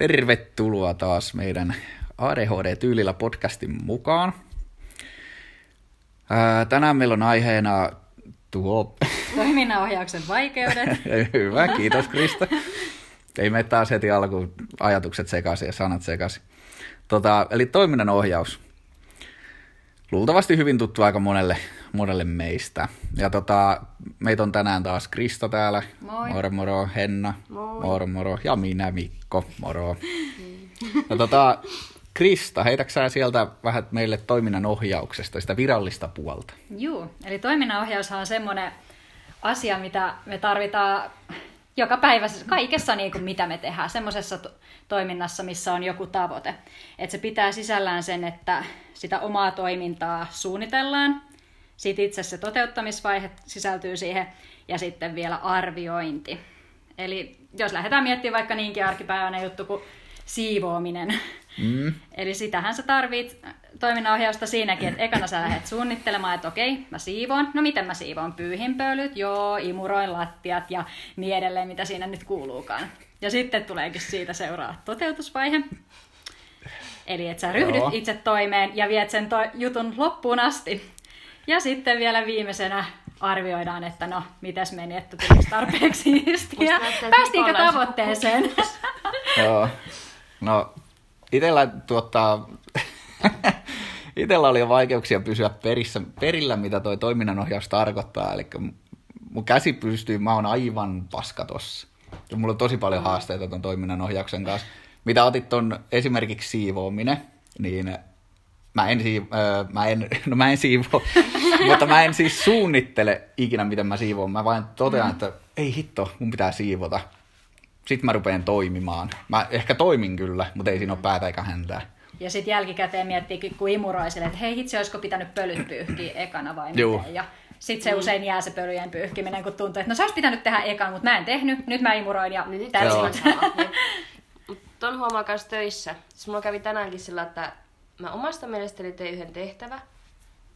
Tervetuloa taas meidän ADHD-tyylillä podcastin mukaan. Ää, tänään meillä on aiheena tuo... Toiminnanohjauksen vaikeudet. Hyvä, kiitos Krista. Ei mene taas heti alkuun ajatukset sekaisin ja sanat sekaisin. Tota, eli toiminnanohjaus. Luultavasti hyvin tuttu aika monelle, monelle meistä. Ja tota, meitä on tänään taas Krista täällä. Moi. Moro moro, Henna. Moi. Moro moro. Ja minä Mikko. Moro. Ja tota, Krista, heitäksä sä sieltä vähän meille toiminnan ohjauksesta, sitä virallista puolta? Juu, eli toiminnanohjaushan on semmoinen asia, mitä me tarvitaan joka päivä, siis kaikessa niin kuin mitä me tehdään, semmoisessa to- toiminnassa, missä on joku tavoite. Että se pitää sisällään sen, että sitä omaa toimintaa suunnitellaan, sitten itse se toteuttamisvaihe sisältyy siihen, ja sitten vielä arviointi. Eli jos lähdetään miettimään vaikka niinkin arkipäiväinen juttu kuin siivoaminen, Mm. Eli sitähän sä tarvit toiminnanohjausta siinäkin, että ekana sä lähdet suunnittelemaan, että okei, mä siivoon. No miten mä siivoon? Pyyhin pölyt, joo, imuroin lattiat ja niin edelleen, mitä siinä nyt kuuluukaan. Ja sitten tuleekin siitä seuraa toteutusvaihe. Eli että sä ryhdyt Joo. itse toimeen ja viet sen to- jutun loppuun asti. Ja sitten vielä viimeisenä arvioidaan, että no, mitäs meni, että tuliko tarpeeksi siistiä. Että Päästiinkö tavoitteeseen? Joo. No, itellä tuottaa... itellä oli jo vaikeuksia pysyä perissä, perillä, mitä toi toiminnanohjaus tarkoittaa. Eli mun käsi pystyy, mä oon aivan paska tossa. Ja mulla on tosi paljon haasteita ton toiminnanohjauksen kanssa. Mitä otit ton esimerkiksi siivoaminen, niin mä en, siiv- öö, mä en, no mä en siivo, mutta mä en siis suunnittele ikinä, miten mä siivoon. Mä vain totean, että ei hitto, mun pitää siivota. Sitten mä rupean toimimaan. Mä ehkä toimin kyllä, mutta ei siinä ole päätä eikä häntää. Ja sitten jälkikäteen miettii, kun imuroi sille, että hei hitsi, olisiko pitänyt pölyt pyyhkiä ekana vai Juu. miten. Ja sitten se usein jää se pölyjen pyyhkiminen, kun tuntuu, että no se olisi pitänyt tehdä ekan, mutta mä en tehnyt. Nyt mä imuroin ja Niin. Mut ton huomaa myös töissä. Siis mulla kävi tänäänkin sillä, että mä omasta mielestäni tein yhden tehtävä.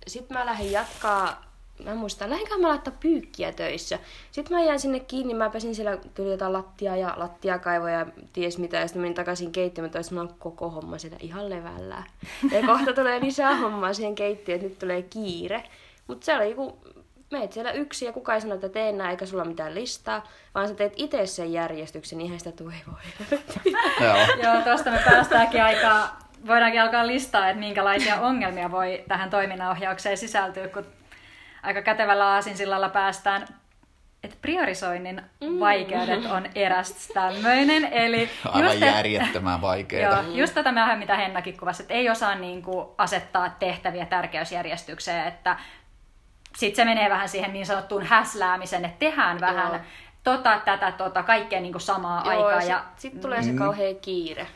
Sitten mä lähdin jatkaa, mä en muista, lähdinkään mä laittaa pyykkiä töissä. Sitten mä jäin sinne kiinni, mä pesin siellä tuli jotain lattia ja lattiakaivoja ja ties mitä. Ja sitten menin takaisin keittiöön, mä mulla on koko homma siellä ihan levällä. Ja kohta tulee lisää hommaa siihen keittiöön, että nyt tulee kiire. Mutta se oli joku, meet siellä yksi ja kukaan ei sano, että tee näin, eikä sulla mitään listaa, vaan sä teet itse sen järjestyksen, niin eihän sitä tule voi. Joo. Joo, tuosta me päästäänkin aika, voidaankin alkaa listaa, että minkälaisia ongelmia voi tähän toiminnanohjaukseen sisältyä, kun aika kätevällä aasinsillalla päästään että priorisoinnin vaikeudet on eräs tämmöinen. Eli Aivan et- järjettömän vaikeeta. Joo, just tätä vähän, mitä Hennakin kuvasi, että ei osaa niin kuin asettaa tehtäviä tärkeysjärjestykseen, että sitten se menee vähän siihen niin sanottuun häsläämiseen, että tehdään vähän Joo. tota, tätä, tota, kaikkea niin kuin samaa Joo, aikaa. ja Ja, sit, sit tulee se kauhea kiire.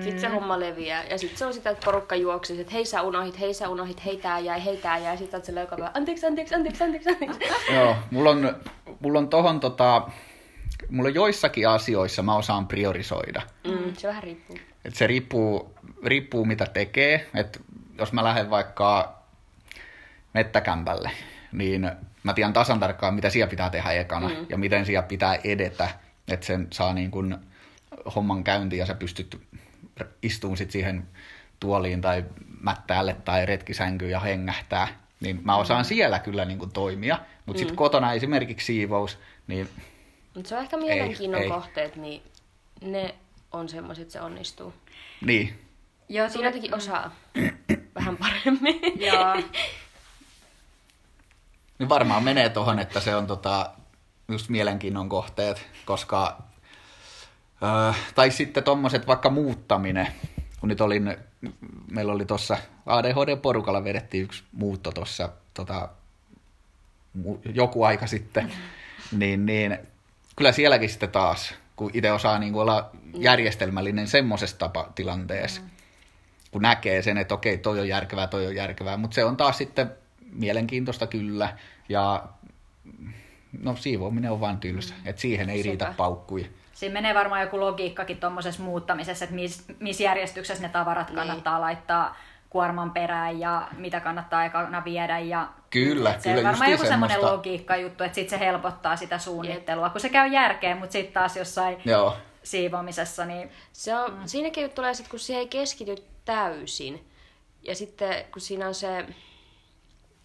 Sitten se homma leviää. Ja sitten se on sitä, että porukka juoksee, että hei sä unohit, hei sä unohit, hei tää jäi, hei tää jäi. Sitten oot siellä joka päivä, anteeksi, anteeksi, anteeksi, anteeksi, anteeksi. Joo, mulla on, mulla on tohon tota, mulla joissakin asioissa mä osaan priorisoida. Mm, se vähän riippuu. Et se riippuu, riippuu mitä tekee. Et jos mä lähden vaikka mettäkämpälle, niin mä tiedän tasan tarkkaan, mitä siellä pitää tehdä ekana mm. ja miten siellä pitää edetä, että sen saa niin kun homman käyntiin ja sä pystyt istuun sit siihen tuoliin tai mättäälle tai retkisänkyyn ja hengähtää. Niin mä osaan siellä kyllä niin kun toimia, mutta sitten kotona esimerkiksi siivous, niin Mutta se on ehkä mielenkiinnon ei. kohteet, niin ne on semmoiset, että se onnistuu. niin, joo, Siinä jotenkin osaa vähän paremmin. joo, Niin varmaan menee tuohon, että se on tota, just mielenkiinnon kohteet, koska... Öö, tai sitten tommoset vaikka muuttaminen. Kun nyt olin, meillä oli tuossa ADHD-porukalla vedettiin yksi muutto tuossa tota, joku aika sitten. Niin, niin kyllä sielläkin sitten taas, kun itse osaa niin kuin olla järjestelmällinen semmoisessa tapa tilanteessa, kun näkee sen, että okei, toi on järkevää, toi on järkevää, mutta se on taas sitten mielenkiintoista kyllä, ja no siivoaminen on vaan tylsä, että siihen ei riitä Sepä. paukkuja. Siinä menee varmaan joku logiikkakin tuommoisessa muuttamisessa, että missä mis järjestyksessä ne tavarat Niin. kannattaa laittaa kuorman perään ja mitä kannattaa ekana viedä. Ja Kyllä, se kyllä, on varmaan joku semmoinen semmoista- logiikka juttu, että sit se helpottaa sitä suunnittelua, kun se käy järkeen, mutta sitten taas jossain Joo, siivoamisessa, niin Se on, mm. Siinäkin tulee sitten, kun siihen ei keskity täysin. Ja sitten kun siinä on se,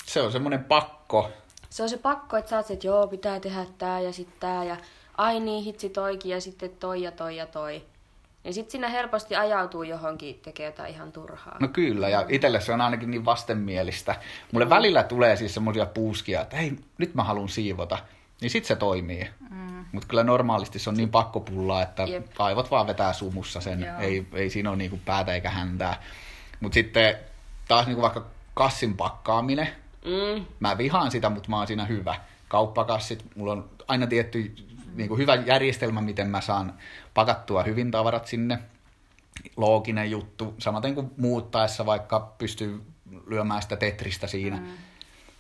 Se on semmoinen pakko. se on se pakko, että sä oot, se, että joo, pitää tehdä tää ja sitten tää ja ai niin, hitsi toikin ja sitten toi ja toi ja toi. Ja sitten siinä helposti ajautuu johonkin, tekee jotain ihan turhaa. No kyllä, ja itselle se on ainakin niin vastenmielistä. Mulle välillä tulee siis semmoisia puuskia, että hei, nyt mä haluan siivota. Niin sit se toimii. Mm. Mutta kyllä normaalisti se on niin pakkopullaa, että Jep. aivot vaan vetää sumussa sen. Joo. Ei, ei siinä ole niinku päätä eikä häntää. Mutta sitten taas niinku vaikka kassin pakkaaminen. Mm. Mä vihaan sitä, mutta mä oon siinä hyvä. Kauppakassit, mulla on aina tietty niinku hyvä järjestelmä, miten mä saan pakattua hyvin tavarat sinne. Looginen juttu. Samaten kuin muuttaessa vaikka pystyy lyömään sitä tetristä siinä. Mm.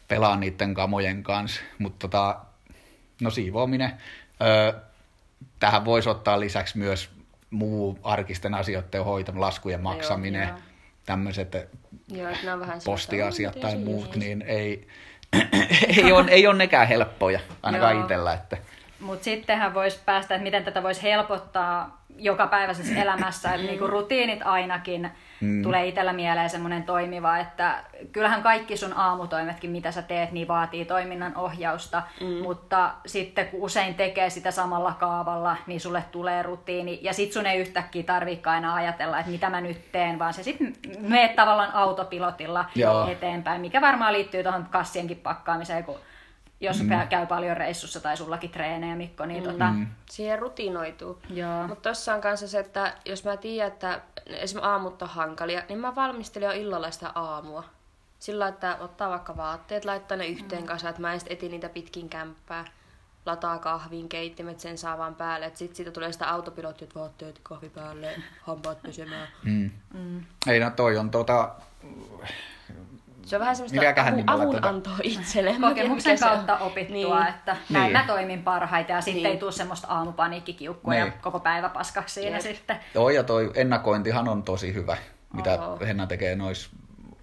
Pelaan niiden kamojen kanssa. Mutta tota, no siivoaminen. Öö, tähän voisi ottaa lisäksi myös muu arkisten asioiden hoitaminen, laskujen maksaminen, joo. tämmöiset Joo, on postiasiat tai "Miten se muut, jäi?" niin ei, ei, ole, ei ole nekään helppoja, ainakaan Joo. itsellä. Että, Mutta sittenhän voisi päästä, että miten tätä voisi helpottaa jokapäiväisessä elämässä, että niinku rutiinit ainakin mm. tulee itsellä mieleen semmoinen toimiva, että kyllähän kaikki sun aamutoimetkin, mitä sä teet, niin vaatii toiminnan ohjausta, mm. mutta sitten kun usein tekee sitä samalla kaavalla, niin sulle tulee rutiini, ja sit sun ei yhtäkkiä tarviikaan aina ajatella, että mitä mä nyt teen, vaan se sitten meet tavallaan autopilotilla Joo. eteenpäin, mikä varmaan liittyy tuohon kassienkin pakkaamiseen, kun jos mm. käy paljon reissussa tai sullakin treenejä, Mikko, niin mm. tota, Siihen rutinoituu. Mutta tossa on kanssa se, että jos mä tiedän, että esimerkiksi aamut on hankalia, niin mä valmistelen jo illalla sitä aamua. Sillä että ottaa vaikka vaatteet, laittaa ne yhteen mm. kasaan, että mä en sit eti niitä pitkin kämppää. Lataa kahvin, keittimet, sen saa vaan päälle. Et sit siitä tulee sitä autopilottia, että vaatteet, kahvi päälle, hampaat pesemään. mm. Mm. Ei no toi on tota, Se on vähän semmoista Mikäköhän avu, tätä- avunantoa itselle. En tiedä, kokemuksen kautta opittua, Niin. että näin Niin. mä toimin parhaiten ja sitten Niin. ei tule semmoista aamupaniikkikiukkua ja Niin. koko päivä paskaksi siinä Jep. sitten. joo ja toi ennakointihan on tosi hyvä, mitä Oo. Henna tekee nois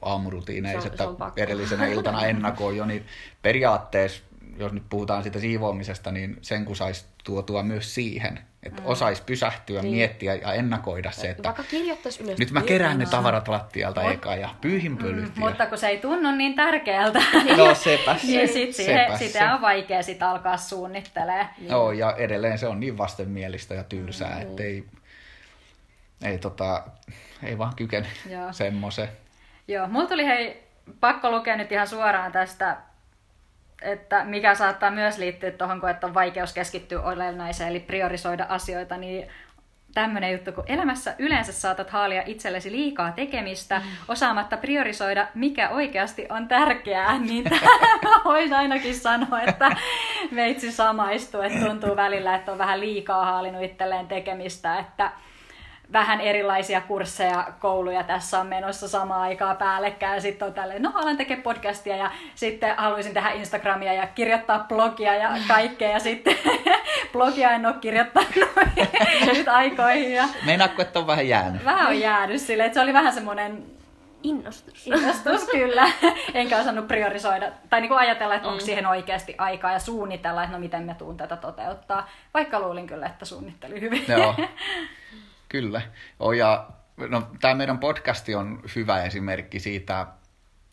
aamurutiineissa, että edellisenä iltana ennakoi jo, niin periaatteessa, jos nyt puhutaan siitä siivoamisesta, niin sen kun saisi tuotua myös siihen, että mm. osaisi pysähtyä, niin. miettiä ja ennakoida se, että Vaikka kirjoittaisi ylös. nyt mä kerään ne tavarat lattialta eka ja pyyhin pölyt. ja... Mutta kun se ei tunnu niin tärkeältä, No sepä se. niin sit siihen, sepä se. sitä on vaikea sit alkaa suunnittelee. Joo, ja edelleen se on niin vastenmielistä ja tylsää, mm. että ei, ei, tota, ei vaan kykene Joo. semmoisen. Joo, mulla tuli hei pakko lukea nyt ihan suoraan tästä, että mikä saattaa myös liittyä tuohon, kun että on vaikeus keskittyä olennaiseen, eli priorisoida asioita, niin tämmöinen juttu, kun elämässä yleensä saatat haalia itsellesi liikaa tekemistä, mm. osaamatta priorisoida, mikä oikeasti on tärkeää, niin tämä voisi ainakin sanoa, että meitsi samaistuu, että tuntuu välillä, että on vähän liikaa haalinut itselleen tekemistä, että vähän erilaisia kursseja, kouluja tässä on menossa samaan aikaa päällekkäin. Sitten on tälleen, no alan tekemään podcastia ja sitten haluaisin tehdä Instagramia ja kirjoittaa blogia ja kaikkea. Ja sitten blogia en ole kirjoittanut nyt aikoihin. Ja Meinaatko, että on vähän jäänyt? vähän on jäänyt sille, että se oli vähän semmoinen Innostus. innostus kyllä. Enkä osannut priorisoida tai niin kuin ajatella, että onko siihen oikeasti aikaa ja suunnitella, että no miten me tuun tätä toteuttaa. Vaikka luulin kyllä, että suunnittelin hyvin. Joo, kyllä. Oh, ja, no, tämä meidän podcasti on hyvä esimerkki siitä,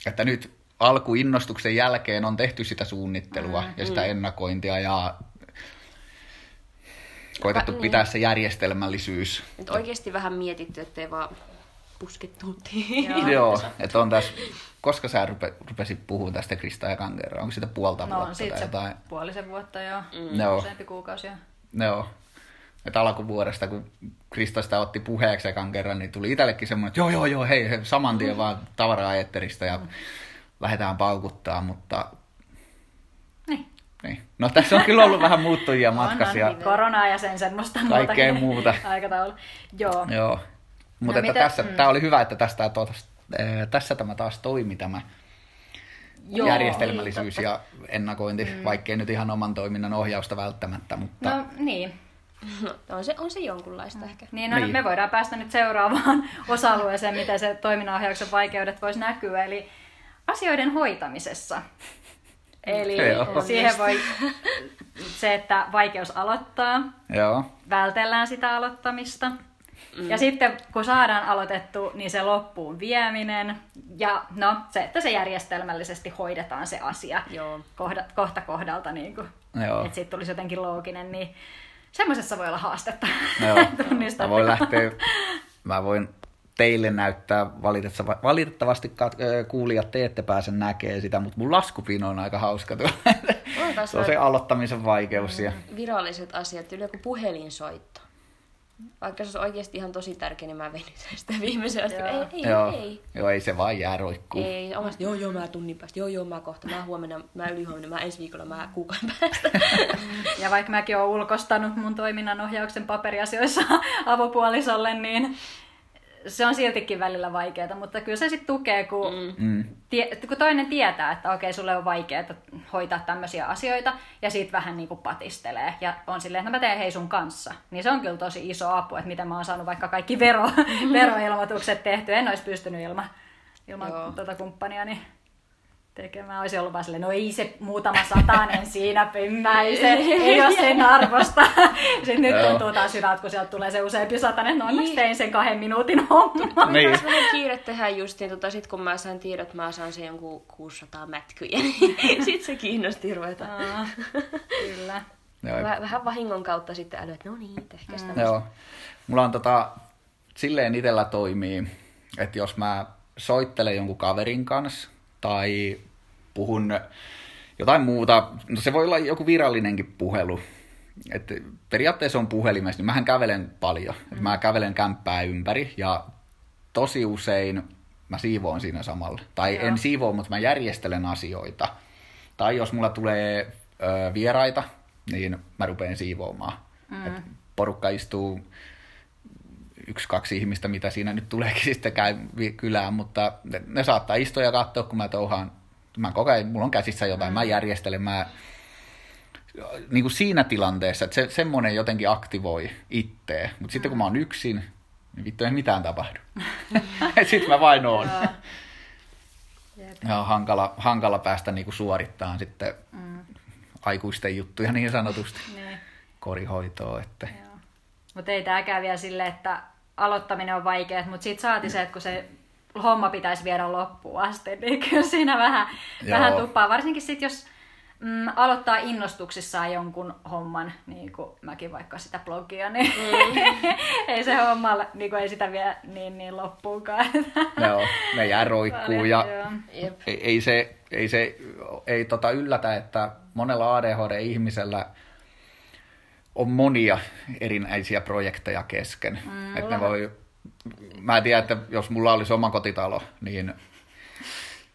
että nyt alkuinnostuksen jälkeen on tehty sitä suunnittelua mm, ja sitä ennakointia ja koitettu niin. pitää se järjestelmällisyys. Nyt oikeasti vähän mietitty, ettei vaan pusket tuntiin. Joo. Joo, että on tässä, koska sä rupe, rupesit puhumaan tästä Krista ja Kankeraa, onko sitä puolta No vuotta on siitä tai se jotain? puolisen vuotta jo, Mm. Joo. useampi kuukausi jo. Joo. Että alkuvuodesta, kun Krista sitä otti puheeksi ekan kerran, niin tuli itsellekin semmoinen, että joo, joo, joo, hei, hei saman tien vaan tavaraa etteristä ja lähdetään paukuttaa, mutta Niin. niin. No tässä on kyllä ollut vähän muuttujia matkassa ja on, koronaa ja sen semmoista Kaikkea muuta. aikataulu. Joo. joo. Mutta No että tässä, mm. tämä oli hyvä, että tästä, ää, tässä tämä taas toimi tämä Joo, järjestelmällisyys niin, ja ennakointi, mm. vaikkei nyt ihan oman toiminnan ohjausta välttämättä, mutta No niin. No, on, se, on se jonkunlaista ehkä. Niin, no Niin. me voidaan päästä nyt seuraavaan osa-alueeseen, miten se toiminnanohjauksen vaikeudet voisi näkyä, eli asioiden hoitamisessa. Eli Joo. siihen voi se, että vaikeus aloittaa, Joo. vältellään sitä aloittamista. Mm. Ja sitten kun saadaan aloitettu, niin se loppuun vieminen. Ja no, se, että se järjestelmällisesti hoidetaan se asia Joo. kohda, kohta kohdalta, niin kuin, Joo. että siitä tulisi jotenkin looginen, niin semmoisessa voi olla haastetta. Joo. Tunnistatteko? Mä voin lähteä, mä voin teille näyttää, valitettava- valitettavasti ö, kuulijat te ette pääse näkee sitä, mutta mun laskupino on aika hauska tuo. On taas Se on se aloittamisen vaikeus. Ja... viralliset asiat, yli joku puhelinsoitto. Vaikka se olisi oikeasti ihan tosi tärkeä, niin mä venytän sitä viimeisen asti. Joo. Ei, ei, Joo. ei. joo, ei se vaan jää roikkuu. Ei, omasta, joo, joo, mä tunnin päästä, joo, joo, mä kohta, mä huomenna, mä ylihuomenna, mä ensi viikolla, mä kuukauden päästä. Ja vaikka mäkin olen ulkostanut mun toiminnan ohjauksen paperiasioissa avopuolisolle, niin se on siltikin välillä vaikeaa, mutta kyllä se sitten tukee, kun, mm. Mm. tie, kun toinen tietää, että okei, sulle on vaikeaa hoitaa tämmöisiä asioita, ja siitä vähän niin kuin patistelee, ja on silleen, että no mä teen hei sun kanssa. Niin se on kyllä tosi iso apu, että miten mä oon saanut vaikka kaikki vero, veroilmoitukset tehty. En olisi pystynyt ilman, ilman Joo. tuota kumppaniani tekemään. Olisi ollut vaan silleen, no ei se muutama satanen siinä pimmä, ei, se, ei ole sen arvosta. Sitten nyt Joo. tuntuu taas hyvältä, kun sieltä tulee se useampi satanen, no onneksi tein sen kahden minuutin homman. Niin. Vähän kiire tehdä justiin, tota, sit kun mä sain tiedot, mä saan sen jonkun 600 mätkyjä, niin sit se kiinnosti ruveta. Aa, kyllä. Joo, Väh, vähän vahingon kautta sitten äly, että no niin, tehkää sitä. Joo. Mulla on tota, silleen itellä toimii, että jos mä soittelen jonkun kaverin kanssa tai puhun jotain muuta, no se voi olla joku virallinenkin puhelu. Et periaatteessa on puhelimessa, niin mähän kävelen paljon. Et mä kävelen kämppää ympäri ja tosi usein mä siivoon siinä samalla. Tai Joo. en siivoo, mutta mä järjestelen asioita. Tai jos mulla tulee ö, vieraita, niin mä rupean siivoamaan. Mm. Et porukka istuu yksi, kaksi ihmistä, mitä siinä nyt tuleekin sitten käy kylään, mutta ne, ne saattaa istua ja katsoa, kun mä touhaan. Mä koko ajan, mulla on käsissä jotain, mm. mä järjestelen, mä niin kuin siinä tilanteessa, että se, semmoinen jotenkin aktivoi itteä. Mutta sitten kun mä oon yksin, niin vittu ei mitään tapahdu. sitten mä vain oon. Ja on hankala, hankala päästä niin kuin suorittamaan sitten Mm, aikuisten juttuja niin sanotusti. niin. Korihoitoa, että Mutta ei tääkään vielä sille, että aloittaminen on vaikeaa, mutta siitä saati se, että kun se homma pitäisi viedä loppuun asti, niin kyllä siinä vähän, Joo. vähän tuppaa. Varsinkin sitten, jos mm, aloittaa innostuksissaan jonkun homman, niin kuin mäkin vaikka sitä blogia, niin mm. ei se homma, niin kuin ei sitä vie niin, niin loppuunkaan. joo, ne jää roikkuu ja. Jep. ei, ei se, ei se ei tota yllätä, että monella ADHD-ihmisellä on monia erinäisiä projekteja kesken. Mm, että ne voi, mä en tiedä, että jos mulla olisi oma kotitalo, niin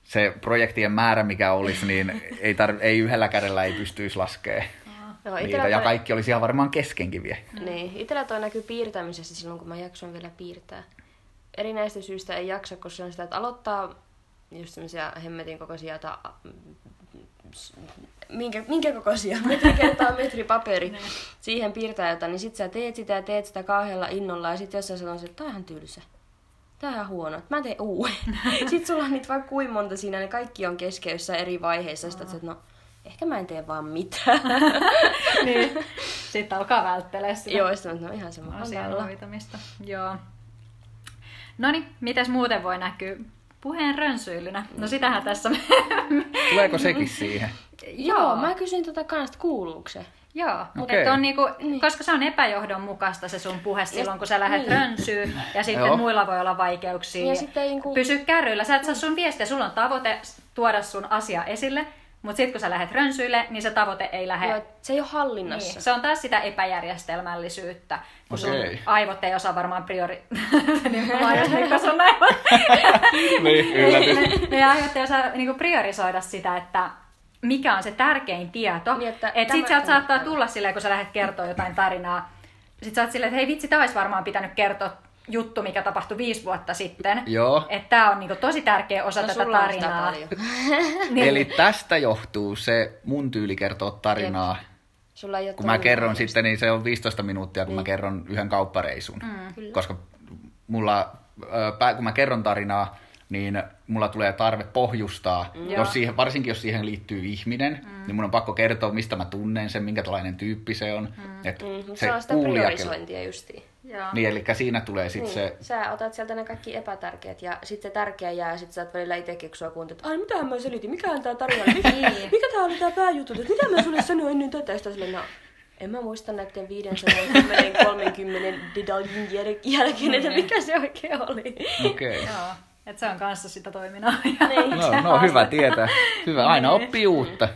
se projektien määrä, mikä olisi, niin ei, tar- ei yhdellä kädellä ei pystyisi laskemaan Joo, niitä. itellä Ja toi- kaikki olisi ihan varmaan keskenkin vielä. Niin, itsellä toi näkyy piirtämisessä silloin, kun mä jaksoin vielä piirtää. Erinäistä syistä ei jaksa, koska se on sitä, että aloittaa just semmoisia hemmetin kokoisia, ta, minkä, minkä kokoisia, metri kertaa metri paperi, siihen piirtää jotain, niin sit sä teet sitä ja teet sitä kauhealla innolla ja sit jossain se, että tää on ihan tylsä. Tää on ihan huono, mä teen uuden. Sitten sulla on niitä vaikka kuin monta siinä, ne kaikki on kesken jossain eri vaiheissa. Sitten että no, ehkä mä en tee vaan mitään. niin. Sitten alkaa välttelee sitä. Joo, sitten no ihan sama. hoitamista. Joo. No niin, mitäs muuten voi näkyä? Puheen rönsyilynä. No sitähän tässä... Tuleeko sekin siihen? Joo, mä kysyin tota kanssa, kuuluuko se? Joo, mutta Okei. on niinku, koska se on epäjohdonmukaista se sun puhe silloin, kun sä lähdet niin. rönsyyn, ja sitten Joo. muilla voi olla vaikeuksia. Ja sitten niinku- Pysy kärryillä, sä et saa sun viestiä, sulla on tavoite tuoda sun asia esille, mutta sitten kun sä lähdet rönsyille, niin se tavoite ei lähde Joo, se ei ole hallinnassa. Niin, se on taas sitä epäjärjestelmällisyyttä, kun sun Okei. aivot ei osaa varmaan priori... Sun aivot. niin, yllätys. ne, ne aivot ei osaa niinku priorisoida sitä, että mikä on se tärkein tieto. Niin, että et sit sieltä saattaa tulla silleen, kun sä lähdet kertoa jotain tarinaa. Sit sä oot silleen, että hei vitsi, tää olisi varmaan pitänyt kertoa juttu, mikä tapahtui viisi vuotta sitten. Joo. Että tää on niinku tosi tärkeä osa no, tätä tarinaa. paljon. Niin. Eli tästä johtuu se mun tyyli kertoa tarinaa. Sulla ei Kun mä kerron vaihtoehto. sitten, niin se on 15 minuuttia, kun mä Niin. kerron yhden kauppareisun. Mm. Koska mulla, kun mä kerron tarinaa, niin mulla tulee tarve pohjustaa, Joo. jos siihen, varsinkin jos siihen liittyy ihminen, mm. niin mun on pakko kertoa, mistä mä tunnen sen, minkälainen tyyppi se on. Mm. Et Mm, se, se on sitä priorisointia justiin. Joo. Niin, eli siinä tulee sitten Niin, se, sä otat sieltä ne kaikki epätärkeät ja sitten se tärkeä jää ja sitten sä oot välillä itsekin, kun sua kuuntelet, että ai mitähän mä selitin, mikähän tää tarina oli, Niin. mikä tää oli tää pääjuttu, että mitä mä sulle sanoin ennen tätä, ja sitten silleen, no en mä muista näiden 510 30 didaljin jäl- jälkeen, että mikä se oikein oli. okei. Okay. Joo. Et se on kanssa sitä toimintaa. Niin. No, no hyvä tietää. Hyvä, aina Niin. oppii uutta.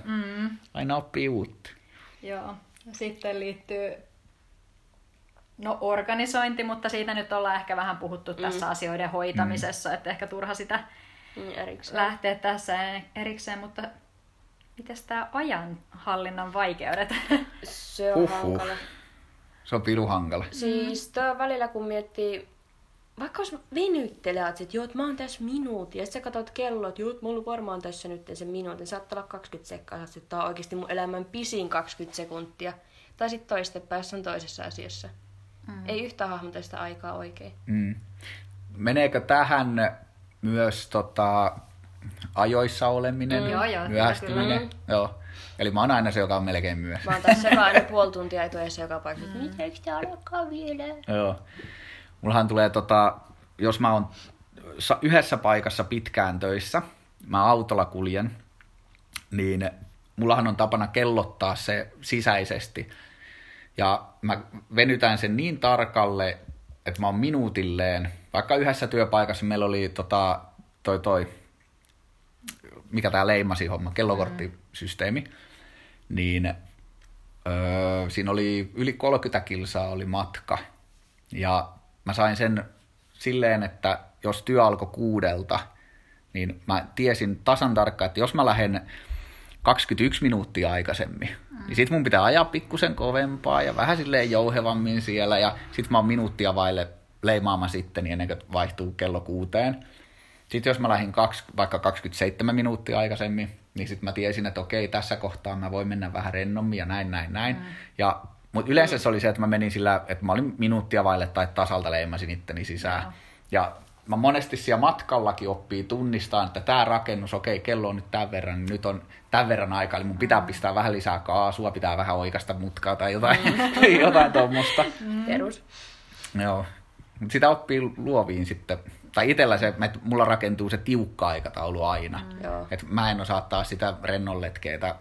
Aina oppii uutta. Joo. Sitten liittyy no organisointi, mutta siitä nyt ollaan ehkä vähän puhuttu tässä Mm. asioiden hoitamisessa, että ehkä turha sitä Mm, erikseen. lähteä tässä erikseen, mutta mites tämä ajanhallinnan vaikeudet? Se on Huhhuh. hankala. Se on piru hankala. Siis on välillä kun miettii, vaikka jos venyttelee, että joo, että mä oon tässä minuutin, ja sitten sä katsot kello, että joo, että mä oon varmaan tässä nyt sen minuutin, saattaa olla 20 sekkaa, että tää on oikeasti mun elämän pisin 20 sekuntia. Tai sitten toistepäin, jos on toisessa asiassa. Mm. Ei yhtään hahmota sitä aikaa oikein. Mm. Meneekö tähän myös tota, ajoissa oleminen, Mm. Joo, joo, myöhästyminen? kyllä. Joo. Eli mä oon aina se, joka on melkein myöhässä. Mä oon tässä aina puoli tuntia etuajassa joka paikassa, että mitä eikö tää alkaa vielä? Joo. Mullahan tulee, tota, jos mä oon yhdessä paikassa pitkään töissä, mä autolla kuljen, niin mullahan on tapana kellottaa se sisäisesti. Ja mä venytän sen niin tarkalle, että mä oon minuutilleen, vaikka yhdessä työpaikassa meillä oli tota, toi, toi, mikä tää leimasi homma, kellokorttisysteemi, niin öö, siinä oli yli 30 kilsaa oli matka. Ja mä sain sen silleen, että jos työ alkoi kuudelta, niin mä tiesin tasan tarkkaan, että jos mä lähden 21 minuuttia aikaisemmin, mm. niin sit mun pitää ajaa pikkusen kovempaa ja vähän silleen jouhevammin siellä ja sit mä oon minuuttia vaille leimaama sitten niin ennen kuin vaihtuu kello kuuteen. Sitten jos mä lähdin kaksi, vaikka 27 minuuttia aikaisemmin, niin sitten mä tiesin, että okei, tässä kohtaa mä voin mennä vähän rennommin ja näin, näin, näin. Mm. Ja, mutta yleensä se oli se, että mä menin sillä, että mä olin minuuttia vaille tai tasalta leimasin itteni sisään. Joo. Ja mä monesti siellä matkallakin oppii tunnistaa, että tämä rakennus, okei, kello on nyt tämän verran, niin nyt on tämän verran aikaa, eli mun pitää pistää vähän lisää kaasua, pitää vähän oikasta mutkaa tai jotain, jotain tuommoista. Perus. Joo. Mut sitä oppii luoviin sitten. Tai itellä se, että mulla rakentuu se tiukka aikataulu aina. Mm. Et mä en osaa taas sitä rennonletkeetä.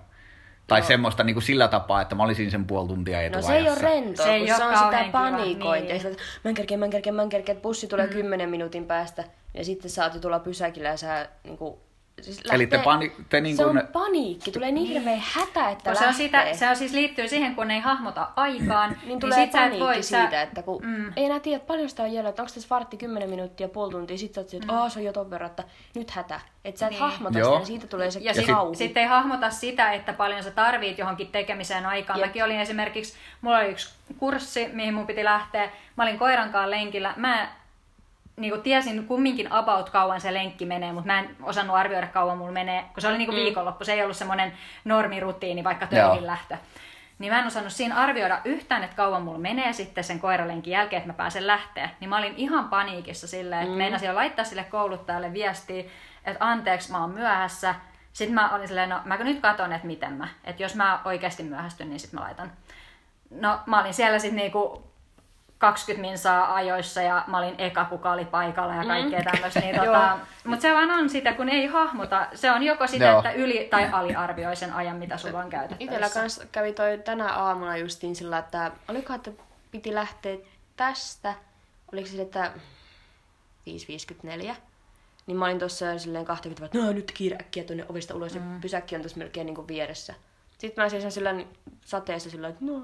Tai semmoista niin kuin sillä tapaa, että mä olisin sen puoli tuntia No etuajassa. se ei ole rentoa, Se ei se on sitä panikointia. niin. Niin. Mä en kerkeä, mä en kerkeä, mä en kerkeä, että bussi tulee mm. 10 minuutin päästä. Ja sitten sä oot jo tulla pysäkillä ja sä niinku... Siis Eli te pani- te niin Se kuin- on paniikki, tulee niin hirveä hätä, että Kun se, on lähtee. sitä, se on siis liittyy siihen, kun ei hahmota aikaan, Niin tulee sit sä et paniikki voi, siitä, sä, että kun Mm. ei enää tiedä, paljon sitä on jäljellä, että onko tässä vartti 10 minuuttia, puoli tuntia, sit sä oot että mm. se on jo ton verran, että nyt hätä. Että sä et Niin. niin. hahmota Joo. sitä, niin siitä tulee se Ja ja sitten kauhu. sit ei hahmota sitä, että paljon sä tarvit johonkin tekemiseen aikaan. Jep. Mäkin olin esimerkiksi, mulla oli yksi kurssi, mihin mun piti lähteä. Mä olin koirankaan lenkillä. Mä niin kuin tiesin kumminkin about kauan se lenkki menee, mutta mä en osannut arvioida kauan mulla menee, kun se oli niin kuin mm. viikonloppu, se ei ollut semmoinen normirutiini, vaikka töihin lähtö. Niin mä en osannut siinä arvioida yhtään, että kauan mulla menee sitten sen koiralenkin jälkeen, että mä pääsen lähteä. Niin mä olin ihan paniikissa silleen, että mm. meinasin jo laittaa sille kouluttajalle viestiä, että anteeksi mä oon myöhässä. Sitten mä olin silleen, no mä nyt katon, että miten mä, että jos mä oikeasti myöhästyn, niin sitten mä laitan. No mä olin siellä sitten niinku 20 minsaa ajoissa ja mä olin eka, kuka oli paikalla ja kaikkea tämmöistä. Niin tota, mutta se vaan on sitä, kun ei hahmota. Se on joko sitä, Joo. että yli- tai aliarvioi sen ajan, mitä sulla on käytettävissä. Itellä kanssa kävi toi tänä aamuna justiin sillä, että olikohan, että piti lähteä tästä, oliko se että 5.54, niin mä olin tuossa silleen 20, että no nyt kiire äkkiä tuonne ovesta ulos mm. ja pysäkki on tuossa melkein niin kuin vieressä. Sitten mä seison sillä sateessa sillä, että no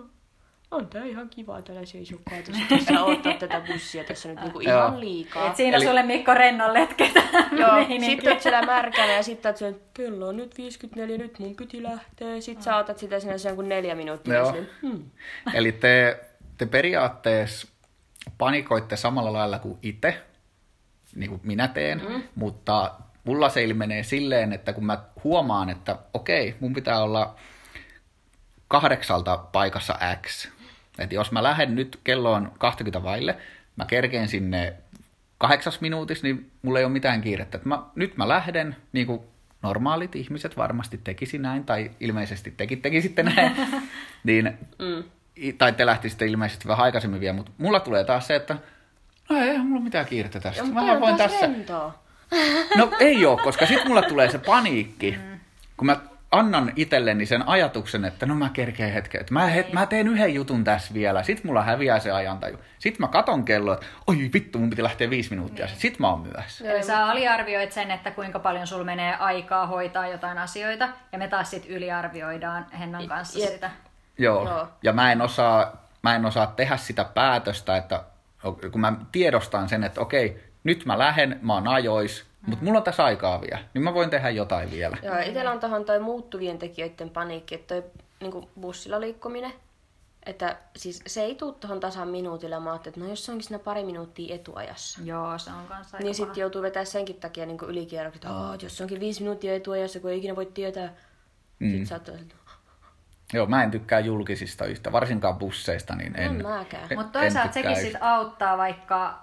on tää ihan kiva täällä seisokkaa tuossa, odottaa tätä bussia tässä nyt niinku ihan liikaa. Et siinä Eli- sulle Mikko Rennon letketä. Joo, sitten oot siellä märkänä ja sitten oot siellä, kello on nyt 54, nyt mun piti lähteä. Sitten sä otat sitä sinne sen kuin neljä minuuttia. Joo. silleen, Hmm. Eli te, te periaatteessa panikoitte samalla lailla kuin itse, niin kuin minä teen, mm. mutta mulla se ilmenee silleen, että kun mä huomaan, että okei, mun pitää olla kahdeksalta paikassa X. Että jos mä lähden nyt, kello on 20 vaille, mä kerkeen sinne kahdeksas minuutissa, niin mulla ei ole mitään kiirettä. Että mä, nyt mä lähden, niin kuin normaalit ihmiset varmasti tekisi näin, tai ilmeisesti tekin tekisitte näin, niin, mm. tai te lähtisitte ilmeisesti vähän aikaisemmin vielä, mutta mulla tulee taas se, että no ei, mulla ole mitään kiirettä tästä. Ja, mä voin tässä... Rentoa. No ei ole, koska sitten mulla tulee se paniikki, mm. kun mä annan itselleni sen ajatuksen, että no mä kerkeen hetken, että mä, het, mä teen yhden jutun tässä vielä, sit mulla häviää se ajantaju. Sitten mä katon kello, että oi vittu, mun piti lähteä viisi minuuttia, niin. sit mä oon myöhässä. Eli sä aliarvioit sen, että kuinka paljon sul menee aikaa hoitaa jotain asioita, ja me taas sit yliarvioidaan Hennan kanssa Jep. sitä. Joo. Joo, ja mä en, osaa, mä en osaa tehdä sitä päätöstä, että kun mä tiedostan sen, että okei, nyt mä lähden, mä oon ajois, mutta mulla on tässä aikaa vielä, niin mä voin tehdä jotain vielä. Joo, itsellä on tuohon toi muuttuvien tekijöiden paniikki, että toi niin bussilla liikkuminen, että siis se ei tule tuohon tasan minuutilla. Mä että no jos se onkin siinä pari minuuttia etuajassa. Joo, se on kanssa Niin sitten joutuu vetää senkin takia niin ylikierrokset. Oh, jos se onkin viisi minuuttia etuajassa, kun ei ikinä voi tietää. Mm. Sitten saattaa Joo, mä en tykkää julkisista yhtä, varsinkaan busseista, niin en. En mäkään. Mutta toisaalta sekin sit auttaa vaikka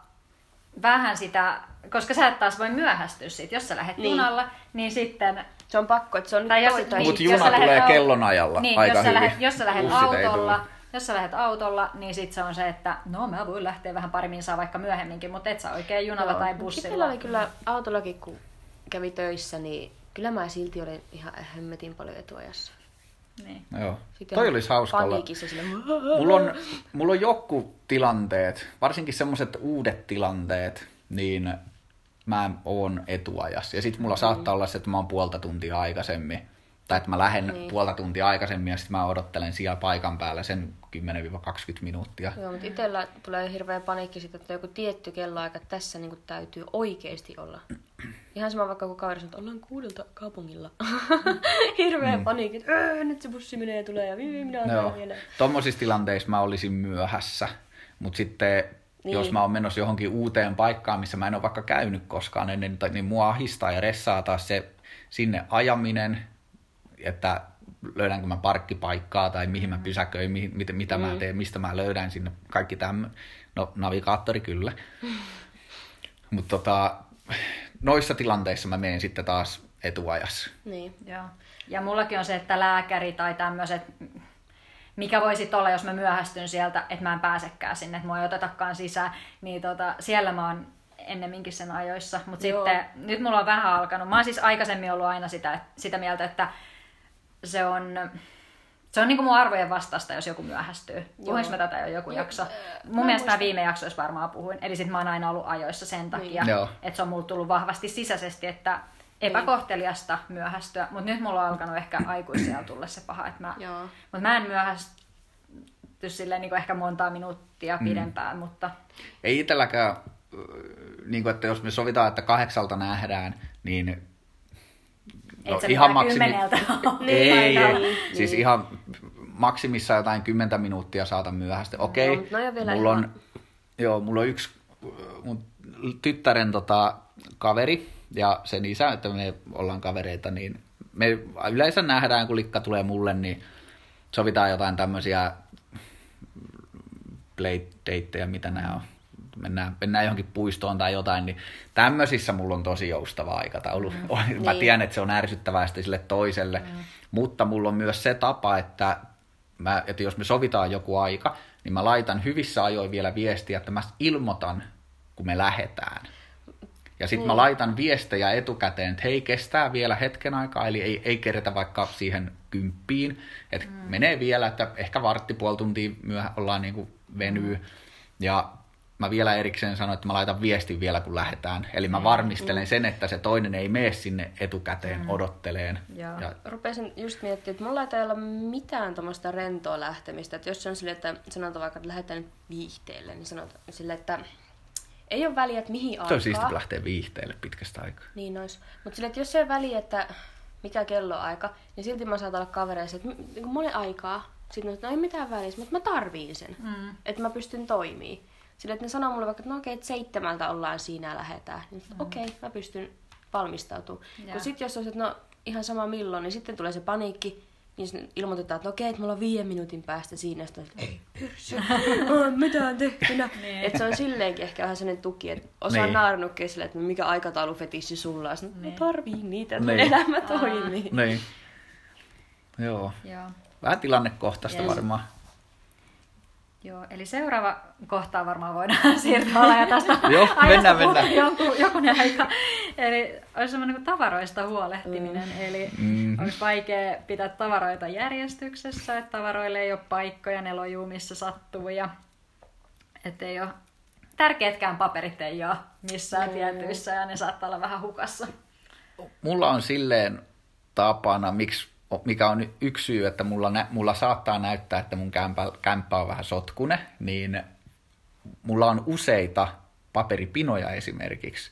vähän sitä, koska sä et taas voi myöhästyä siitä. Jos sä lähdet niin. junalla, niin sitten... Se on pakko, että se on tai jos, niin, Mutta juna tulee kellonajalla niin, aika jos hyvin. Lähet, jos sä lähdet autolla, jos sä lähdet autolla, niin sit se on se, että no mä voin lähteä vähän paremmin saa vaikka myöhemminkin, mutta et sä oikein junalla Joo. tai bussilla. Sitten oli kyllä autollakin, kun kävi töissä, niin kyllä mä silti olin ihan hemmetin paljon etuajassa. Niin. Joo. Sitten Toi olisi hauska olla. Sille... Mulla on, mulla on joku tilanteet, varsinkin semmoiset uudet tilanteet, niin mä oon etuajassa. Ja sitten mulla mm. saattaa olla se, että mä oon puolta tuntia aikaisemmin. Tai että mä lähden niin. puolta tuntia aikaisemmin ja sitten mä odottelen siellä paikan päällä sen 10-20 minuuttia. Joo, mutta itsellä tulee hirveä paniikki sitten, että joku tietty kelloaika tässä niin kuin täytyy oikeasti olla. Ihan sama vaikka kun kaveri sanoo, että ollaan kuudelta kaupungilla. hirveä mm. paniikki, että nyt se bussi menee ja tulee ja minä no, vielä. Tuommoisissa tilanteissa mä olisin myöhässä, mutta sitten niin. jos mä oon menossa johonkin uuteen paikkaan, missä mä en ole vaikka käynyt koskaan ennen, niin mua ahistaa ja ressaa taas se sinne ajaminen, että löydänkö mä parkkipaikkaa tai mihin mä mm. pysäköin, mihin, mitä, mitä mm. mä teen, mistä mä löydän sinne, kaikki tämmöinen. No, navigaattori kyllä. Mutta tota, noissa tilanteissa mä menen sitten taas etuajassa. Niin, joo. Ja mullakin on se, että lääkäri tai tämmöiset, mikä voisi olla, jos mä myöhästyn sieltä, että mä en pääsekään sinne, että mua ei otetakaan sisään, niin tota, siellä mä oon ennemminkin sen ajoissa. Mutta sitten nyt mulla on vähän alkanut. Mä oon siis aikaisemmin ollut aina sitä, sitä mieltä, että se on, se on niin kuin mun arvojen vastasta, jos joku myöhästyy. Puhuinko mä tätä jo joku jakso? Mun mä mielestä viime jaksoissa varmaan puhuin. Eli sit mä oon aina ollut ajoissa sen niin. takia, niin. että se on mulla tullut vahvasti sisäisesti, että epäkohteliasta myöhästyä. Mutta nyt mulla on alkanut ehkä aikuisia tulla se paha. Että mä, mutta mä en myöhästy silleen niin ehkä montaa minuuttia mm. pidempään. Mutta... Ei itselläkään, niin kuin, että jos me sovitaan, että kahdeksalta nähdään, niin No, Et ihan maksimi... ei, ei, ei. Siis ihan maksimissa jotain kymmentä minuuttia saata myöhäistä. Okei, okay, no, no mulla, on, joo, mulla on yksi mun tyttären tota, kaveri ja sen isä, että me ollaan kavereita, niin me yleensä nähdään, kun likka tulee mulle, niin sovitaan jotain tämmöisiä play dateja, mitä nämä on mennään, mennään johonkin puistoon tai jotain, niin tämmöisissä mulla on tosi joustava aikataulu. Mm. Mä niin. tiedän, että se on ärsyttävää sille toiselle, mm. mutta mulla on myös se tapa, että, mä, että jos me sovitaan joku aika, niin mä laitan hyvissä ajoin vielä viestiä, että mä ilmoitan, kun me lähetään. Ja sitten mm. mä laitan viestejä etukäteen, että hei, kestää vielä hetken aikaa, eli ei, ei kerätä vaikka siihen kymppiin. Että mm. menee vielä, että ehkä vartti, puoli tuntia myöhä ollaan niin kuin venyy. Mm. Ja mä vielä erikseen sanoin, että mä laitan viestin vielä, kun lähdetään. Eli mä mm. varmistelen mm. sen, että se toinen ei mene sinne etukäteen mm. odotteleen. Joo. Ja... Rupesin just miettimään, että mulla ei olla mitään tuommoista rentoa lähtemistä. Että jos se on silleen, että sanotaan vaikka, että lähdetään nyt viihteelle, niin sanotaan silleen, että ei ole väliä, että mihin aikaan. On siisti, lähtee viihteelle pitkästä aikaa. Niin ois. Mutta silleen, että jos ei ole väliä, että mikä kello aika, niin silti mä saatan olla kavereissa, että niin monen aikaa. Sitten no ei mitään väliä, mutta mä tarviin sen, mm. että mä pystyn toimimaan. Sillä että ne sanoo mulle vaikka, että no okei, että seitsemältä ollaan siinä ja lähetään. Niin mm. okei, okay, mä pystyn valmistautumaan. Kun sitten jos olisi, että no ihan sama milloin, niin sitten tulee se paniikki. niin ilmoitetaan, että no okei, että mulla on viiden minuutin päästä siinä, sitten on, että ei pyrsy, on mitään tehtynä. Niin. että se on silleenkin ehkä vähän sellainen tuki, että osaa Niin. naarannutkin sille, että mikä aikataulufetissi sulla on. Sitten, Niin. niin. tarvii niitä, että niin. elämä toimii. Niin. Joo. Joo. Vähän tilannekohtaista Yes. varmaan. Joo, eli seuraava kohtaan varmaan voidaan siirtyä olla jo tästä Joo, mennään, mennään. Jonkun, jokunen aika. Eli olisi semmoinen kuin tavaroista huolehtiminen. Mm. Eli Mhm. olisi vaikea pitää tavaroita järjestyksessä, että tavaroille ei ole paikkoja, ne lojuu missä sattuu ja ettei ole tärkeätkään paperit ei ole missään Mm. tietyissä ja ne saattaa olla vähän hukassa. Mulla on silleen tapana, miksi, mikä on yksi syy, että mulla, nä, mulla saattaa näyttää, että mun kämpä, kämppä on vähän sotkune, niin mulla on useita paperipinoja esimerkiksi.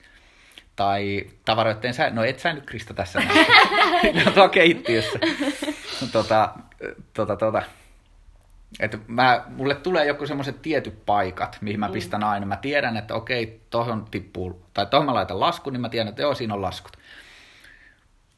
Tai tavaroiden sä, no et sä nyt Krista tässä näe. no tuo keittiössä. tota, tota, tota. Et mä, mulle tulee joku semmoiset tietyt paikat, mihin mä pistän aina. Mä tiedän, että okei, tohon tippuu, tai tohon mä laitan laskun, niin mä tiedän, että joo, siinä on laskut.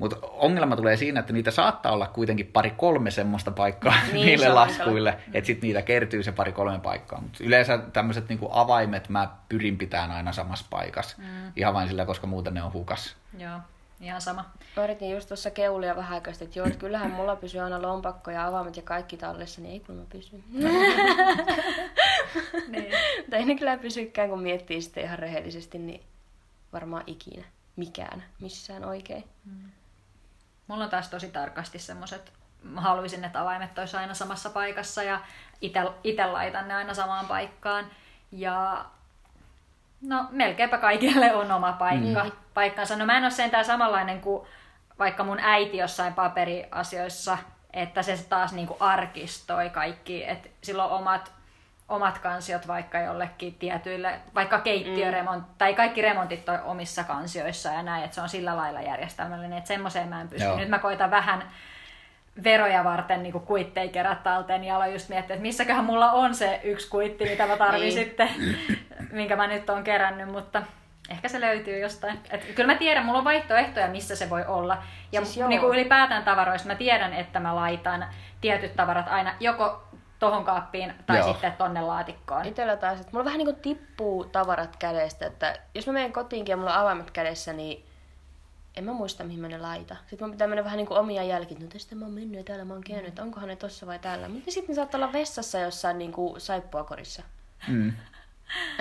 Mutta ongelma tulee siinä, että niitä saattaa olla kuitenkin pari-kolme semmoista paikkaa niin, niille laskuille, että sitten niitä kertyy se pari-kolme paikkaa. Mut yleensä tämmöiset niinku avaimet mä pyrin pitämään aina samassa paikassa. Mm. Ihan vain sillä, koska muuten ne on hukas. Joo, ihan sama. Mä yritin just tuossa keulia vähän aikaa sitten, että joo, että kyllähän mulla pysyy aina lompakko ja avaimet ja kaikki tallessa, niin ei kun mä pysyn. Niin. Mutta ei ne kyllä pysykään, kun miettii sitten ihan rehellisesti, niin varmaan ikinä mikään missään oikein. Mulla on taas tosi tarkasti semmoiset, mä haluaisin, että avaimet olisi aina samassa paikassa ja itse laitan ne aina samaan paikkaan. Ja no melkeinpä kaikille on oma paikka, mm. paikkansa. No mä en ole sentään samanlainen kuin vaikka mun äiti jossain paperiasioissa, että se taas niinku arkistoi kaikki, että sillä on omat, omat kansiot vaikka jollekin tietyille, vaikka keittiöremont, mm. tai kaikki remontit on omissa kansioissa ja näin, että se on sillä lailla järjestelmällinen, että semmoiseen mä en pysty. Joo. Nyt mä koitan vähän veroja varten niin kuitteja kerätä talteen ja aloin just miettiä, että missäköhän mulla on se yksi kuitti, mitä mä tarvin Niin. sitten, minkä mä nyt oon kerännyt, mutta ehkä se löytyy jostain. Et kyllä mä tiedän, mulla on vaihtoehtoja, missä se voi olla. Ja Siis niin kuin ylipäätään tavaroista mä tiedän, että mä laitan tietyt tavarat aina joko tohon kaappiin tai Joo. sitten tonne laatikkoon. Itellä taas, että mulla vähän niin kuin tippuu tavarat kädestä, että jos mä menen kotiinkin ja mulla on avaimet kädessä, niin en mä muista, mihin mä ne laita. Sitten mun pitää mennä vähän niin kuin omia jälkiä, että no tästä mä oon mennyt ja täällä mä oon käynyt, että onkohan ne tossa vai täällä. Mutta sitten ne saattaa olla vessassa jossain niin kuin saippuakorissa. Mm.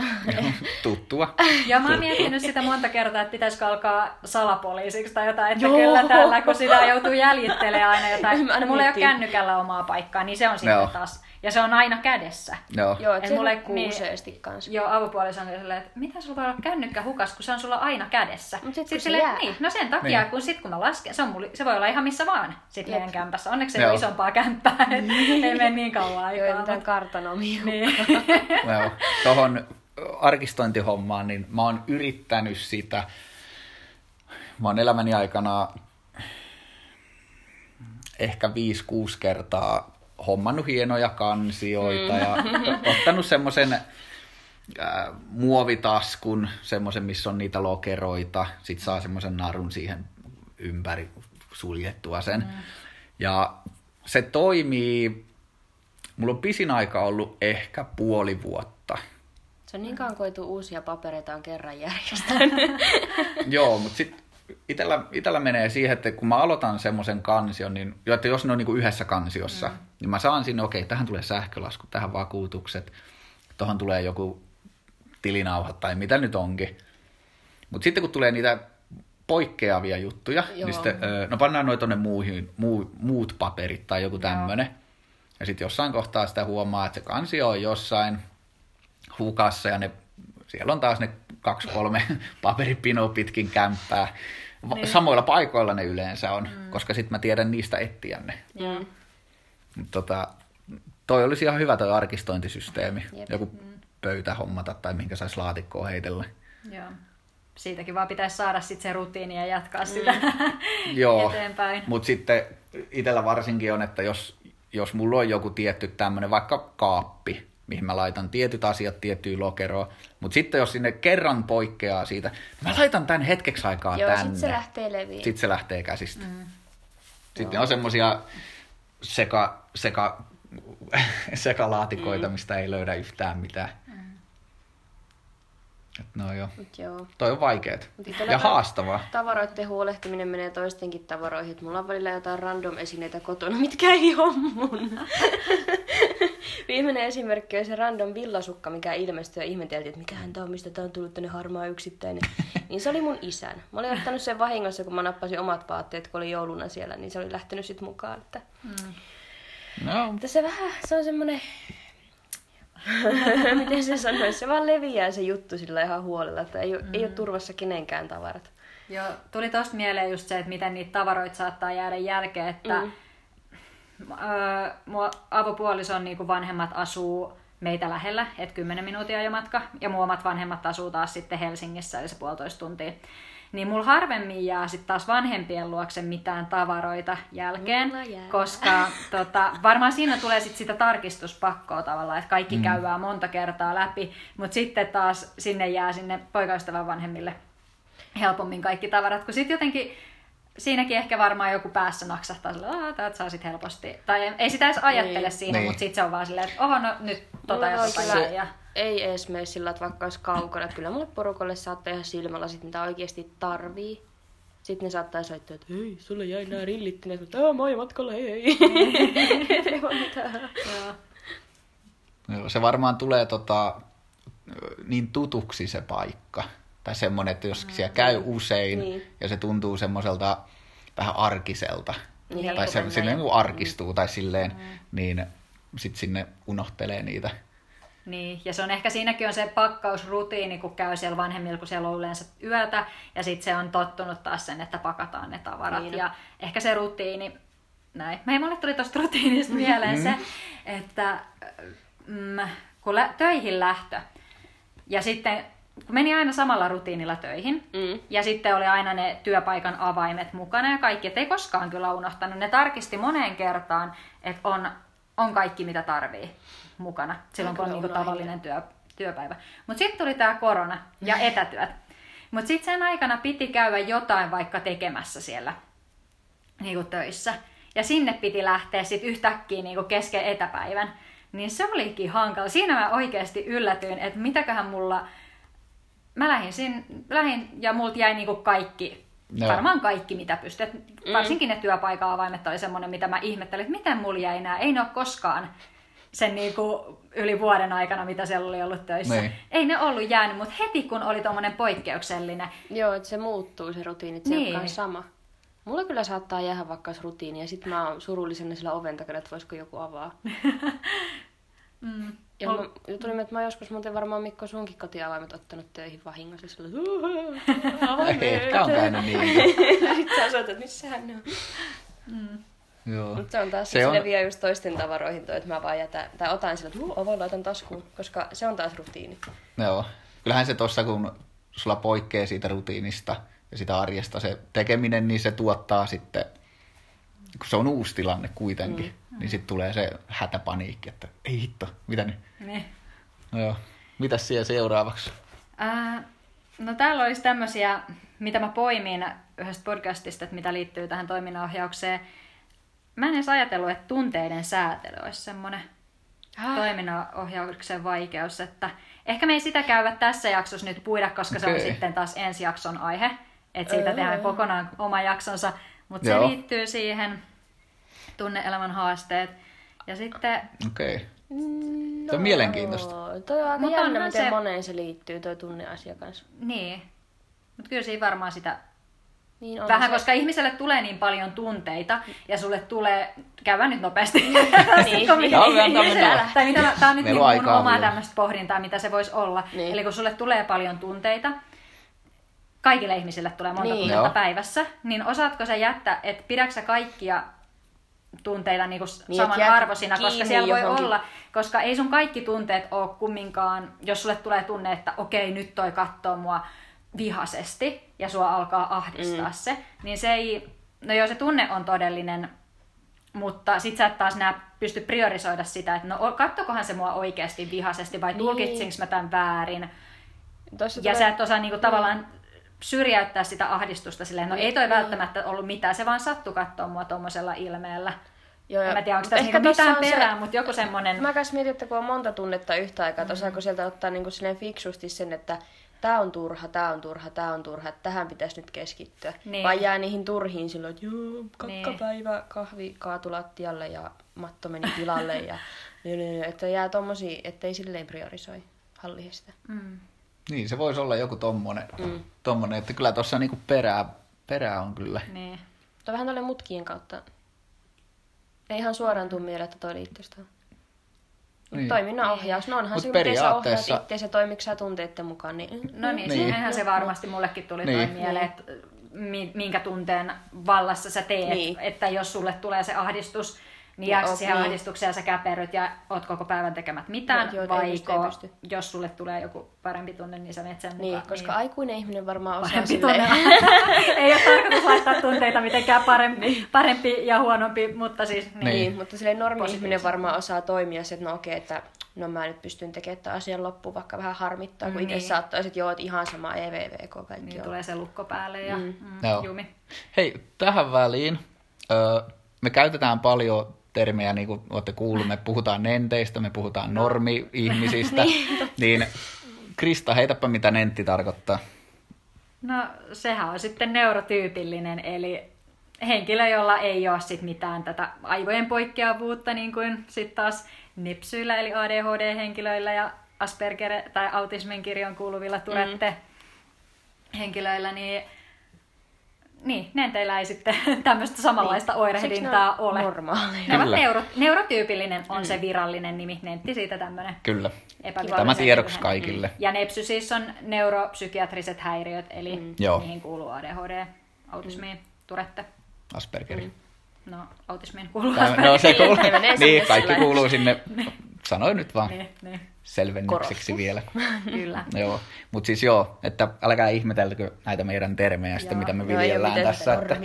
Tuttua. Ja mä oon miettinyt sitä monta kertaa, että pitäisikö alkaa salapoliisiksi tai jotain, että Joo. kyllä täällä, kun sitä joutuu jäljittelemään aina jotain. Aina mulla ei ole kännykällä omaa paikkaa, niin se on sitten Joo. taas. Ja se on aina kädessä. Joo. Joo, että Et se mulle- niin. useasti kanssa. Joo, avopuoliso on silleen, että mitä sulla voi olla kännykkä hukas, kun se on sulla aina kädessä. Mut sit silleen, jää. Niin, no sen takia, Niin. kun sit kun mä lasken, se, on mulla, se voi olla ihan missä vaan sit Jep. meidän kämpässä. Onneksi se Joo. ole isompaa kämppää, että ei mene niin kauan Joo, aikaa. mitään mut- kartanomia. Niin. Joo. Tuohon arkistointihommaan, niin mä oon yrittänyt sitä. Mä oon elämäni aikana ehkä 5-6 kertaa hommannut hienoja kansioita mm. ja ottanut semmoisen äh, muovitaskun, semmoisen, missä on niitä lokeroita. Sitten saa semmoisen narun siihen ympäri suljettua sen. Mm. Ja se toimii, mulla on pisin aika ollut ehkä puoli vuotta. Se on niin kauan kuin tule uusia papereita on kerran järjestänyt. Joo, mutta sitten itellä, itellä menee siihen, että kun mä aloitan semmoisen kansion, niin että jos ne on niinku yhdessä kansiossa, mm. Niin mä saan sinne, okei, tähän tulee sähkölasku, tähän vakuutukset, tuohon tulee joku tilinauhat tai mitä nyt onkin. Mutta sitten kun tulee niitä poikkeavia juttuja, Joo. niin sitten, no pannaan noin tuonne muuhin, muu, muut paperit tai joku tämmöinen. Ja sitten jossain kohtaa sitä huomaa, että se kansio on jossain hukassa ja ne, siellä on taas ne kaksi kolme paperipinoa pitkin kämppää. Niin. Samoilla paikoilla ne yleensä on, mm. koska sitten mä tiedän niistä etsiä ne. Joo. Tota, toi olisi ihan hyvä toi arkistointisysteemi. Jep. Joku pöytä hommata tai minkä saisi laatikkoa heitellä. Joo. Siitäkin vaan pitäisi saada sitten se rutiini ja jatkaa sitä Joo, eteenpäin. mutta sitten itsellä varsinkin on, että jos, jos mulla on joku tietty tämmöinen vaikka kaappi, mihin mä laitan tietyt asiat tiettyyn lokeroon, mutta sitten jos sinne kerran poikkeaa siitä, mä laitan tämän hetkeksi aikaa Joo, tänne. sit se lähtee leviin. Sitten se lähtee käsistä. Mm. Sitten on semmosia seka, seka, sekalaatikoita, mm. mistä ei löydä yhtään mitään. Mm. Et no joo. Mut joo. Toi on vaikeet. Ja haastavaa. Tavaroiden huolehtiminen menee toistenkin tavaroihin. Et mulla on välillä jotain random esineitä kotona, mitkä ei ole mun. Viimeinen esimerkki on se random villasukka, mikä ilmestyi ja ihmeteltiin, että mikähän tää on, mistä tää on tullut tänne harmaa yksittäinen. niin se oli mun isän. Mä olin ottanut sen vahingossa, kun mä nappasin omat vaatteet, kun oli jouluna siellä, niin se oli lähtenyt sit mukaan. Että... No, Mutta se vähän, se on semmonen... Miten se sanoisi? Se vaan leviää se juttu sillä ihan huolella, että ei, mm. ei ole turvassa kenenkään tavarat. Joo, tuli tosta mieleen just se, että miten niitä tavaroita saattaa jäädä jälkeen, että Mm. öö, mua avopuolison niin vanhemmat asuu meitä lähellä, että 10 minuutin jo matka, ja mun omat vanhemmat asuu taas sitten Helsingissä, eli se puolitoista tuntia. Niin mulla harvemmin jää sitten taas vanhempien luokse mitään tavaroita jälkeen, koska tota, varmaan siinä tulee sit sitä tarkistuspakkoa tavallaan, että kaikki mm. käydään monta kertaa läpi, mutta sitten taas sinne jää sinne poikaystävän vanhemmille helpommin kaikki tavarat, kun sitten jotenkin siinäkin ehkä varmaan joku päässä naksahtaa sille, että täältä saa sit helposti. Tai ei sitä edes ajattele Niin. siinä, Niin. mutta sitten se on vaan silleen, että oho, no nyt tota Mulla ja on tota kyllä- ja... Ei edes mene sillä, että vaikka olisi kaukana. Että kyllä mulle porukalle saattaa ihan silmälasit, mitä oikeasti tarvii. Sitten ne saattaa soittaa, että hei, sulle jäi nää rillit. Mutta "Aa, mä oon matkalla, hei hei. ei voi mitään. Joo. Joo, se varmaan tulee tota, niin tutuksi se paikka. Tai semmoinen, että jos siellä käy usein Niin. ja se tuntuu semmoiselta vähän arkiselta. Niin, tai se, silleen ja- niin arkistuu tai silleen, niin sitten sinne unohtelee niitä. Niin, ja se on ehkä siinäkin on se pakkausrutiini, kun käy siellä vanhemmilla, kun siellä on yleensä yötä, ja sitten se on tottunut taas sen, että pakataan ne tavarat. Niin. Ja ehkä se rutiini, näin. Meidän mulle tuli tuosta rutiinista mieleen se, että mm, kun lä- töihin lähtö, ja sitten kun meni aina samalla rutiinilla töihin, Mm. ja sitten oli aina ne työpaikan avaimet mukana ja kaikki, et ei koskaan kyllä unohtanut. Ne tarkisti moneen kertaan, että on, on kaikki mitä tarvii mukana silloin, kun on niinku tavallinen työ, työpäivä. Mutta sitten tuli tämä korona ja etätyöt. Mutta sitten sen aikana piti käydä jotain vaikka tekemässä siellä niinku töissä. Ja sinne piti lähteä sitten yhtäkkiä niinku kesken etäpäivän. Niin se olikin hankala. Siinä mä oikeasti yllätyin, että mitäköhän mulla... Mä lähdin, sin, lähdin ja multa jäi niinku kaikki, Joo. varmaan kaikki mitä pystyi. Et Varsinkin ne työpaikan avaimet oli semmoinen, mitä mä ihmettelin, että miten mulla jäi nää. Ei ne ole koskaan sen niinku yli vuoden aikana, mitä siellä oli ollut töissä. Niin. Ei ne ollut jäänyt, mutta heti kun oli tommonen poikkeuksellinen, Joo, että se muuttuu se rutiini, että se Niin. ei olekaan sama. Mulla kyllä saattaa jäädä vaikka rutiini ja sitten mä oon surullisena sillä oven takana, että voisiko joku avaa. mm, Ja mä, ja tuli, että mä oon joskus muuten varmaan Mikko sunkin kotiavaimet ottanut töihin vahingossa. Sillä, Ehkä on käynyt niin. Sitten sä osoitat, että missähän ne on. Joo. Mutta se on taas, Se se, on- leviää just toisten tavaroihin toi, että mä vaan jätän, tai otan sillä, että avaan laitan taskuun, koska se on taas rutiini. Joo. Kyllähän se tossa, kun sulla poikkeaa siitä rutiinista ja sitä arjesta se tekeminen, niin se tuottaa sitten, kun se on uusi tilanne kuitenkin, mm. Niin sitten tulee se hätäpaniikki, että ei hitto, mitä nyt? niin. No joo. Mitäs siellä seuraavaksi? Ää, no täällä olisi tämmöisiä, mitä mä poimin yhdestä podcastista, että mitä liittyy tähän toiminnanohjaukseen. Mä en edes ajatellut, että tunteiden säätely olisi semmoinen Ah. toiminnanohjauksen vaikeus, että ehkä me ei sitä käydä tässä jaksossa nyt puida, koska se on sitten taas ensi jakson aihe, että siitä tehdään kokonaan oma jaksonsa, mutta se liittyy siihen tunneelämän haasteet. Ja sitten Okei. Okay. No, Toi on mielenkiintoista. Toi on aika Mutta jännä, miten se- moneen se liittyy, toi tunneasia kanssa. niin, mutta kyllä siinä varmaan sitä Niin on Vähän, se. koska ihmiselle tulee niin paljon tunteita ja sulle tulee, käydä nyt nopeasti. Niin. Mitä, tämä on nyt niin mun aikaa omaa tämmöistä pohdintaa, mitä se voisi olla. Niin. Eli kun sulle tulee paljon tunteita, kaikille ihmisille tulee monta Niin. tunnetta Joo. päivässä, niin osaatko sä jättää, että pidätkö sä kaikkia tunteita niinku Niin, niin, samanarvoisina, koska siellä voi johonkin. olla, koska ei sun kaikki tunteet ole kumminkaan, jos sulle tulee tunne, että okei, nyt toi katsoo mua vihaisesti ja sua alkaa ahdistaa mm. se, niin se ei, no joo se tunne on todellinen, mutta sit sä et taas nää pysty priorisoida sitä, että no kattokohan se mua oikeasti vihaisesti vai Niin. tulkitsinko mä tämän väärin. Tossa Ja tulee- sä et osaa niinku tavallaan syrjäyttää sitä ahdistusta silleen, no ei toi Niin. välttämättä ollut mitään, se vaan sattui katsoa mua tuommoisella ilmeellä. Joo, joo. mä tiedä, onko tässä niinku mitään on se- perää, mutta joku semmoinen... Mä kanssa mietin, että kun on monta tunnetta yhtä aikaa, että osaako sieltä ottaa niin kuin silleen fiksusti sen, että tämä on turha, tämä on turha, tämä on turha, että tähän pitäisi nyt keskittyä. Niin. Vai jää niihin turhiin silloin, että joo, Niin. kakkapäivä, kahvi kaatu lattialle ja matto meni pilalle. ja, niin, niin, että jää tommosia, ettei silleen priorisoi hallista. Mm. Niin, se voisi olla joku tommonen, Mm. tommonen että kyllä tuossa niinku perää, perää on kyllä. Niin. Mutta vähän tuolle mutkien kautta. Ei ihan suoraan tuu mieleen, että toi liittyy sitä. Niin. Toiminnan ohjaus. No onhan Mut se, miten sä ohjaat periaatteessa- itseäsi ja tunteiden mukaan. Niin, No niin, Niin. siinähän se varmasti mullekin tuli niin. toi mieleen, että mi- minkä tunteen vallassa sä teet. Niin. Että jos sulle tulee se ahdistus, niin Niin, jääkö siihen niin. ahdistukseen ja sä käperryt ja oot koko päivän tekemät mitään, No, joo, pysty. jos sulle tulee joku parempi tunne, niin sä menet sen Niin, mukaan. koska aikuinen ihminen varmaan osaa parempi tunne. Ei ole tarkoitus laittaa tunteita mitenkään parempi, parempi ja huonompi, mutta siis niin. Niin, Niin. mutta silleen normi-ihminen Positiivisesti. varmaan osaa toimia se, että no okei, että no mä nyt pystyn tekemään tämän asian loppuun, vaikka vähän harmittaa, kun itse Niin. joo, että ihan sama EVVK kaikki Niin on. tulee se lukko päälle ja mm. Mm, Joo. jumi. Hei, tähän väliin. Öö, me käytetään paljon termejä, niin kuin olette kuullut, me puhutaan nenteistä, me puhutaan normi-ihmisistä. niin, Krista, heitäpä mitä nentti tarkoittaa. No sehän on sitten neurotyypillinen, eli henkilö, jolla ei ole sit mitään tätä aivojen poikkeavuutta, niin kuin sitten taas nepsyillä, eli ADHD-henkilöillä ja Asperger- tai autismin kirjon kuuluvilla Turette henkilöillä, niin, niin nenteillä ei sitten tämmöistä samanlaista Niin. oirehdintaa ole. normaaleja. Ne ovat Kyllä. neuro, neurotyypillinen on se virallinen nimi, nentti siitä tämmöinen Kyllä. Tämä tiedoksi kaikille. Ja nepsy siis on neuropsykiatriset häiriöt, eli mm. Joo. niihin kuuluu ADHD, autismiin, mm. turette. Aspergeri. Mm. No, autismiin kuuluu Tämä, Asperger. no se kuuluu, niin, kaikki kuuluu sinne. Sanoin nyt vaan Niin, niin, selvennykseksi vielä. kyllä. joo, mutta siis joo, että älkää ihmetelkö näitä meidän termejä sitten, Joo. mitä me Joo, viljellään miten tässä. Että, Joo,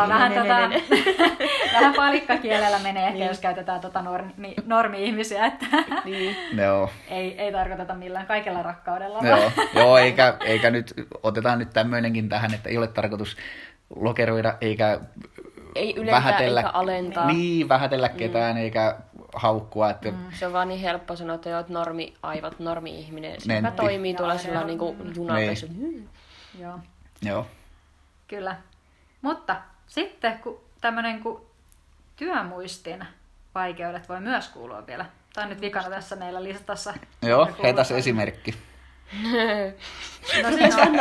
niin vähän, tota, ne- vähän palikkakielellä menee ehkä, jos käytetään tota normi, normi-ihmisiä, että Niin. joo, ei, ei tarkoiteta millään kaikella rakkaudella. joo, joo eikä, eikä nyt, otetaan nyt tämmöinenkin tähän, että ei ole tarkoitus lokeroida eikä Ei ylentää eikä alentaa. Niin, vähätellä ketään eikä haukkua. Että, mm. Se on vaan niin helppo sanoa, että oot normi, aivot, normi-ihminen. Se Nentti. mä toimii tuolla sillä niin kuin junapesu. Niin. Joo. Joo. Kyllä. Mutta sitten kun tämmöinen kuin työmuistin vaikeudet voi myös kuulua vielä. Tämä on nyt vikana tässä meillä listassa. Joo, heitäs tähän. esimerkki. No, siinä on,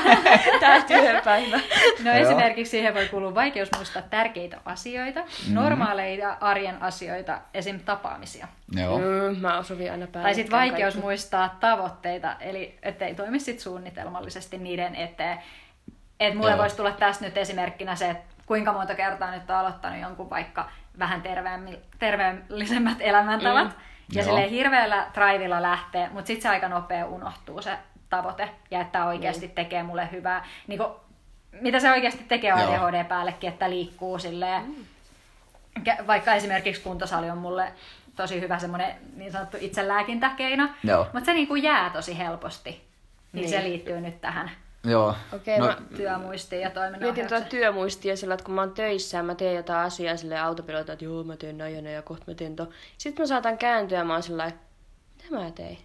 Tää työpäivä. no esimerkiksi siihen voi kuulua vaikeus muistaa tärkeitä asioita, Mm-hmm. normaaleita arjen asioita, esim. tapaamisia. Joo. Mm, mä osuvin aina päälle. Tai sitten vaikeus muistaa tavoitteita, eli ettei toimi sit suunnitelmallisesti niiden eteen. Et mulle Joo. voisi tulla tässä nyt esimerkkinä se, että kuinka monta kertaa nyt on aloittanut jonkun vaikka vähän terveellisemmät elämäntavat. Mm. Ja Joo. silleen hirveällä drivilla lähtee, mutta sitten se aika nopea unohtuu se tavoite. Ja että oikeasti mm. tekee mulle hyvää. Niin kun, mitä se oikeasti tekee. ADHD päällekin, että liikkuu silleen. Mm vaikka esimerkiksi kuntosali on mulle tosi hyvä semmoinen niin sanottu itselääkintäkeino, Joo. mutta se niinku jää tosi helposti. Niin, Niin. se liittyy nyt tähän Joo. Okei, no, mä työmuistiin ja toiminnan mietin tuota työmuistia sillä, että kun mä oon töissä ja mä teen jotain asiaa sille autopilota, että joo mä teen näin ja kohta mä teen to. Sitten mä saatan kääntyä ja mä oon sillä mitä mä tein?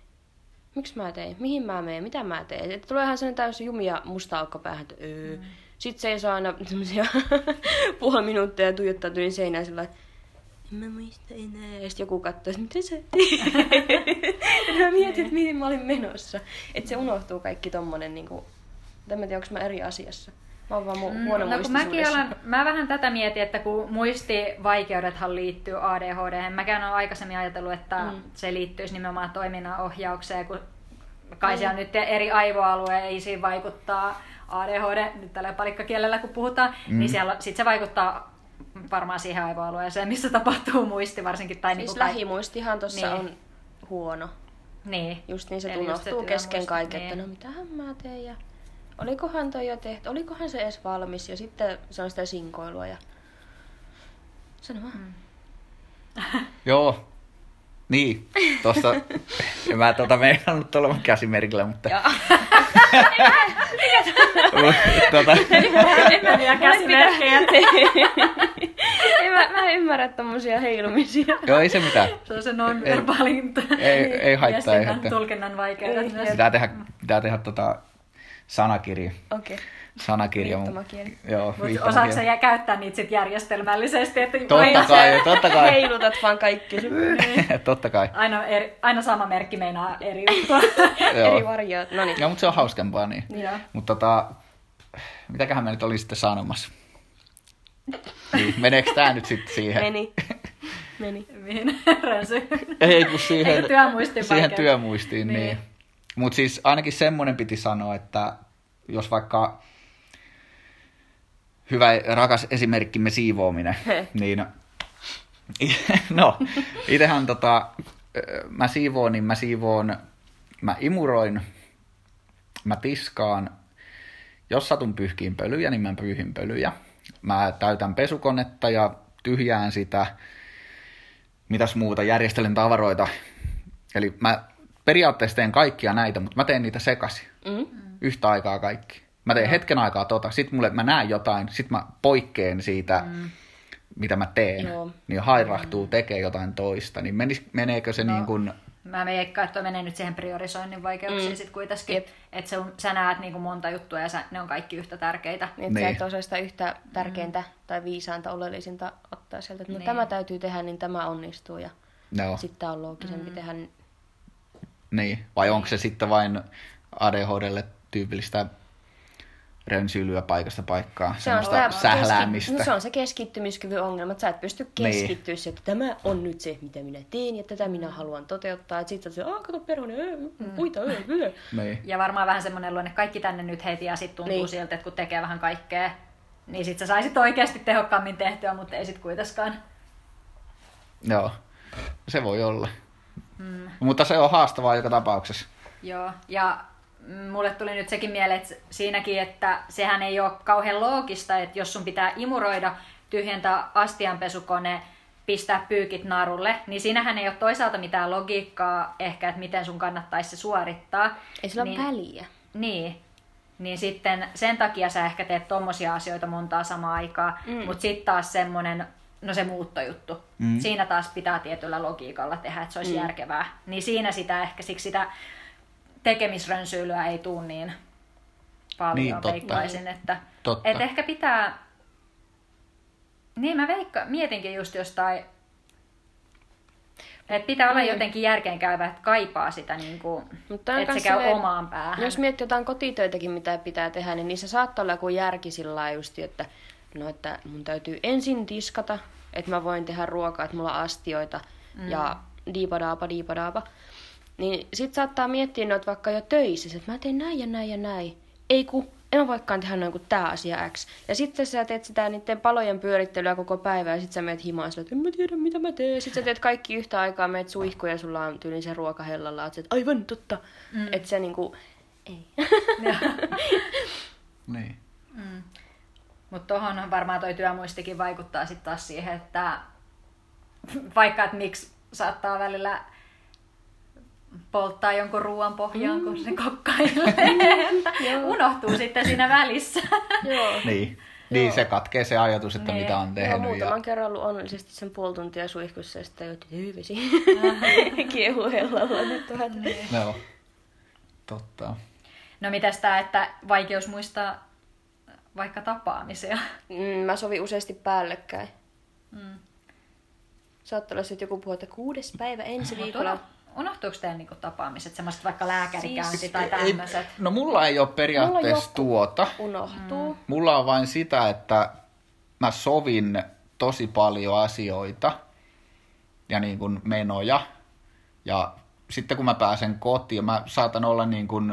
Miksi mä tein? Mihin mä menen? Mitä mä teen? Että tulee ihan sellainen täysin jumia musta aukko päähän, että öö. Mm. Sitten se ei saa aina semmosia puoli minuuttia ja tuijottaa tyyn seinään sillä mä muista enää. Ja sitten joku katsoo, että mitä sä mä mietin, että mihin mä olin menossa. Että se unohtuu kaikki tommonen niinku... En mä tiedä, onko mä eri asiassa. Mä oon vaan mu- Mm, huono no kun mäkin alan, mä vähän tätä mietin, että kun muistivaikeudethan liittyy ADHD, mäkään olen aikaisemmin ajatellut, että Mm. mm. se liittyisi nimenomaan toiminnan ohjaukseen, kun kai siellä nyt eri aivoalueisiin vaikuttaa ADHD, nyt tällä palikkakielellä kun puhutaan, mm. niin siellä sit se vaikuttaa varmaan siihen aivoalueeseen, missä tapahtuu muisti varsinkin. Tai Siis niinku kaik- lähimuistihan tossa Niin. on huono. Niin. Just niin se Eli unohtuu kesken kaiken, niin. että no mitähän mä teen ja olikohan toi jo tehty, olikohan se edes valmis ja sitten se on sitä sinkoilua ja sano vaan. Mm. joo. Niin, tosta, en mä tota meinannut olevan käsimerkillä, mutta... tota, Ja käsimerkkejä. en mä mä, mä en ymmärrä tommosia heilumisia. Joo, ei se mitään. Se on se non-verbaalin Ei- ei haittaa, ei viestinnän haittaa. tulkinnan vaikeudet Ei, myös. Pitää tehdä, pitää tehdä tota sanakirja. Okei. Okay. Sanakirja. Viittomakieli. Joo, Mutta osaatko sä käyttää niitä sit järjestelmällisesti? Että Totta kai, totta kai. Heilutat vaan kaikki. totta kai. aina, eri, aina sama merkki meinaa eri. Eri varjoit. No niin. Joo, mutta se on hauskempaa niin. Joo. Mutta tota, mitäköhän me nyt oli sitten sanomassa? Niin, meneekö tää nyt sitten siihen? Meni. Meni. Mihin rönsy? Ei kun siihen, Eikö työmuistin siihen työmuistiin, niin. Niin. Mutta siis ainakin semmoinen piti sanoa, että jos vaikka hyvä rakas esimerkkimme siivoaminen, niin no, itehän tota, mä siivoon, niin mä siivoon, mä imuroin, mä tiskaan, jos satun pyyhkiin pölyjä, niin mä pyyhin pölyjä. Mä täytän pesukonetta ja tyhjään sitä, mitäs muuta, järjestelen tavaroita. Eli mä periaatteessa teen kaikkia näitä, mutta mä teen niitä sekaisin. Mm. Yhtä aikaa kaikki. Mä teen hetken aikaa tota, sit mulle, mä näen jotain, sit mä poikkeen siitä, mm. mitä mä teen. Joo. Niin hairahtuu, tekee jotain toista. Niin menis, meneekö se no. niin kuin, Mä veikkaan, että menee nyt siihen priorisoinnin vaikeuksiin Mm. sit kuitenkin. Jep. Että se on, sä näet niinku monta juttua ja sä, ne on kaikki yhtä tärkeitä. Niin, että sä Niin. et osaa sitä yhtä tärkeintä tai viisainta oleellisinta ottaa sieltä. että No Niin. tämä täytyy tehdä, niin tämä onnistuu. Ja no, sitten tää on loogisempi tehdä. Niin. Vai onko se sitten vain ADHDlle tyypillistä rönsyilyä paikasta paikkaan, Se on sitä sähläämistä. Keski... No, se on se keskittymiskyvyn ongelma, että sä et pysty Niin. keskittyä siihen, että tämä on nyt se, mitä minä teen ja tätä minä haluan toteuttaa. Että sit sä oot se, aah, kato perhonen, äh, puita, äh, äh. Niin. Ja varmaan vähän semmoinen luonne, kaikki tänne nyt heti ja sitten tuntuu niin. Niin. siltä, että kun tekee vähän kaikkea, niin sit sä saisit oikeasti tehokkaammin tehtyä, mutta ei sit kuitenkaan. Joo, se voi olla. Mm. Mutta se on haastavaa joka tapauksessa. Joo, ja mm, mulle tuli nyt sekin mieleen, että siinäkin, että sehän ei ole kauhean loogista, että jos sun pitää imuroida, tyhjentää astianpesukone, pistää pyykit narulle, niin siinähän ei ole toisaalta mitään logiikkaa ehkä, että miten sun kannattaisi se suorittaa. Ei sillä niin, ole väliä. Niin, niin sitten sen takia sä ehkä teet tommosia asioita montaa samaa aikaa, mm. Mm. mutta sitten taas semmonen, no se muuttojuttu, Mm. siinä taas pitää tietyllä logiikalla tehdä, että se olisi mm. Järkevää. Niin siinä sitä ehkä siksi sitä tekemisrönsyilyä ei tuu niin paljon Niin, totta. veikkaisin, että Totta. et ehkä pitää, niin mä veikka, mietinkin just jostain, että pitää olla Niin. jotenkin järkeenkäyvä, että kaipaa sitä, niin kuin, että se käy silleen- omaan päähän. Jos miettii jotain kotitöitäkin, mitä pitää tehdä, niin niissä saattaa olla joku järki sillä lailla just, että, no, että mun täytyy ensin tiskata, että mä voin tehdä ruokaa, että mulla on astioita mm. ja diipadaapa, diipadaapa. Niin sit saattaa miettiä noita vaikka jo töissä, että mä teen näin ja näin ja näin. Ei ku, en mä voikaan tehdä noin kuin tää asia X. Ja sitten sä teet sitä niiden palojen pyörittelyä koko päivä ja sit sä meet himaan sillä, että en mä tiedä mitä mä teen. Sitten sä teet kaikki yhtä aikaa, meet suihkuun ja sulla on tyylin se ruoka hellalla. Että aivan totta. Mm. Että se niinku, ei. Niin. Mutta tuohon varmaan toi työmuistikin vaikuttaa sitten taas siihen, että vaikka että miksi saattaa välillä polttaa jonkun ruoan pohjaan, mm. kun se kokkailee. Unohtuu sitten siinä välissä. Joo. Niin. Niin, se katkee se ajatus, että Niin. mitä on Joo, tehnyt. muutaman Ja... kerran ollut onnellisesti sen puoli tuntia suihkussa ja sitten jotin hyvin vesi. Kiehu hellalla nyt vähän. Joo. Totta. No mitäs tää, että vaikeus muistaa vaikka tapaamisia? Mm, mä sovin useasti päällekkäin. Mm. Saattaa olla sitten joku puhua, että kuudes päivä ensi viikolla. uno- unohtuuko teidän niinku tapaamiset, semmoiset vaikka lääkärikäynti Siis tai tämmöiset? no mulla ei ole periaatteessa joku. tuota. Unohtuu. Mulla on vain sitä, että mä sovin tosi paljon asioita ja niin kuin menoja. Ja sitten kun mä pääsen kotiin, mä saatan olla niin kuin,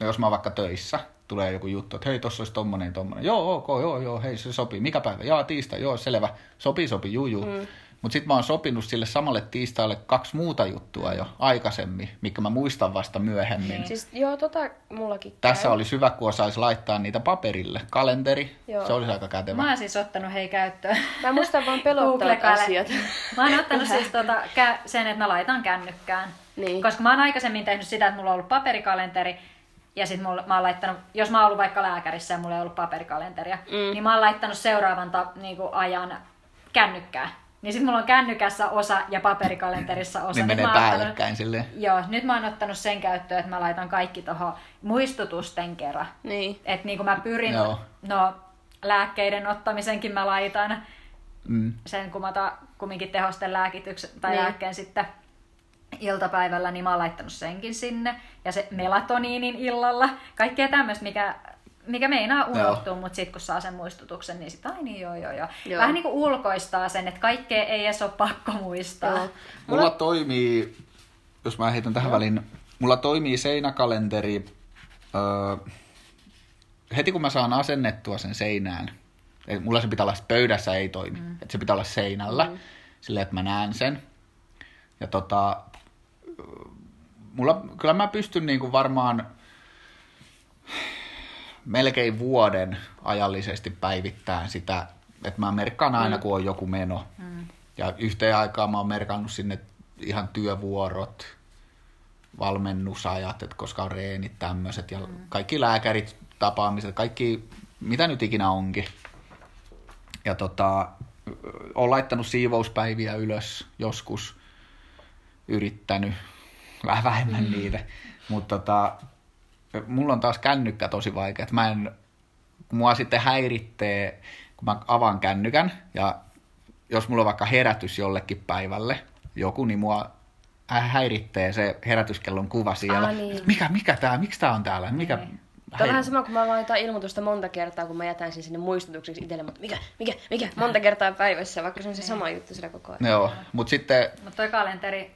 no jos mä oon vaikka töissä, tulee joku juttu, että hei, tossa olisi tommonen, tommonen. Joo, ok, joo, joo, hei, se sopii. Mikä päivä? Jaa, tiistai, joo, selvä. Sopii, sopii, juu, juu. Mm. Mutta sitten mä oon sopinut sille samalle tiistaille kaksi muuta juttua jo aikaisemmin, mikä mä muistan vasta myöhemmin. Siis joo, tota mullakin Tässä käy. olisi hyvä, kun osaisi laittaa niitä paperille. Kalenteri, Joo. se olisi aika kätevä. Mä oon siis ottanut hei käyttöön. Mä muistan vaan pelottavat asiat. Mä oon ottanut siis tota, kä- sen, että mä laitan kännykkään. Niin. Koska mä oon aikaisemmin tehnyt sitä, että mulla on ollut paperikalenteri, ja sit mulla, mä oon laittanut, jos mä oon ollut vaikka lääkärissä ja mulla ei ollut paperikalenteria, Mm. niin mä oon laittanut seuraavan ta, niinku, ajan kännykkää. Niin sitten mulla on kännykässä osa ja paperikalenterissa osa. Niin menee ottanut- päällekkäin silleen. Joo, nyt mä oon ottanut sen käyttöön, että mä laitan kaikki tuohon muistutusten kerran. Niin. Että niin kuin mä pyrin, Joo. no lääkkeiden ottamisenkin mä laitan, Mm. sen kun mä otan kumminkin tehosten lääkityksen tai Niin. lääkkeen sitten iltapäivällä, niin mä oon laittanut senkin sinne. Ja se melatoniinin illalla, kaikkea tämmöistä, mikä, mikä meinaa unohtua, mutta sitten kun saa sen muistutuksen, niin sitten ai niin joo joo joo. Joo. Vähän niin kuin ulkoistaa sen, että kaikkea ei edes ole pakko muistaa. Joo. Mulla toimii, jos mä heitän tähän väliin, mulla toimii seinäkalenteri öö, heti kun mä saan asennettua sen seinään. Et mulla se pitää olla pöydässä, ei toimi. Mm. Et se pitää olla seinällä, mm. silleen, että mä näen sen. Ja tota, mulla, kyllä mä pystyn niinku varmaan melkein vuoden ajallisesti päivittämään sitä, että mä merkkaan aina, mm. kun on joku meno. Mm. Ja yhteen aikaan mä oon merkannut sinne ihan työvuorot, valmennusajat, että koska on reenit tämmöiset ja mm. kaikki lääkärit, tapaamiset, kaikki, mitä nyt ikinä onkin. Ja tota, olen laittanut siivouspäiviä ylös joskus, yrittänyt, vähän vähemmän mm. niitä, mutta tota, mulla on taas kännykkä tosi vaikea, että mä en, kun mua sitten häiritsee, kun mä avaan kännykän ja jos mulla on vaikka herätys jollekin päivälle, joku, niin mua häiritsee se herätyskellon kuva siellä. Ah, niin. Mikä, mikä tää, miksi tää on täällä? Mikä, Niin. Tämä on vähän sama, kun mä laitan ilmoitusta monta kertaa, kun mä jätän sen sinne muistutukseksi itselle, mutta mikä, mikä, mikä, monta kertaa päivässä, vaikka se on se sama juttu siellä koko ajan. Joo, mutta sitten, Mutta toi kalenteri,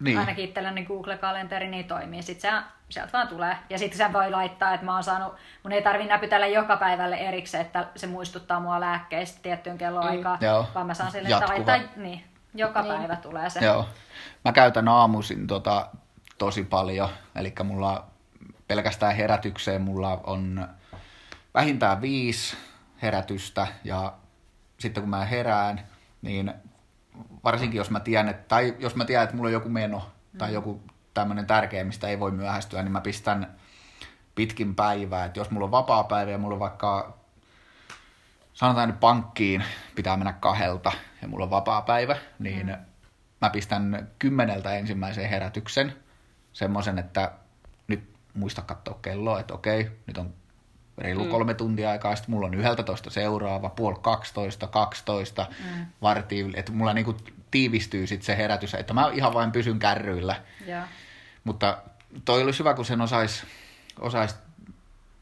niin, niin. ainakin itselleni Google-kalenteri, niin toimii. Sitten se, sieltä vaan tulee. Ja sitten sen voi laittaa, että mä oon saanut, mun ei tarvi näpytellä joka päivälle erikseen, että se muistuttaa mua lääkkeistä tiettyyn kelloaikaan, Mm, joo. vaan mä saan sille, että laittaa, niin, joka Niin. päivä tulee se. Joo. Mä käytän aamuisin tota, tosi paljon, eli mulla pelkästään herätykseen mulla on vähintään viisi herätystä ja sitten kun mä herään, niin varsinkin jos mä tiedän, että, tai jos mä tiedän, että mulla on joku meno tai joku tämmöinen tärkeä, mistä ei voi myöhästyä, niin mä pistän pitkin päivää. Että jos mulla on vapaa päivä ja mulla on vaikka sanotaan nyt pankkiin pitää mennä kahdelta ja mulla on vapaa päivä, niin mm. mä pistän kymmeneltä ensimmäisen herätyksen. Semmoisen, että nyt muista katsoa kelloa, että okei, nyt on reilu mm. kolme tuntia aikaa, sitten mulla on yhdeltä toista seuraava, puoli 12, 12, mm. vartiin, että mulla niinku tiivistyy sitten se herätys, että mä ihan vain pysyn kärryillä. Joo. Mutta toi olisi hyvä, kun sen osais, osais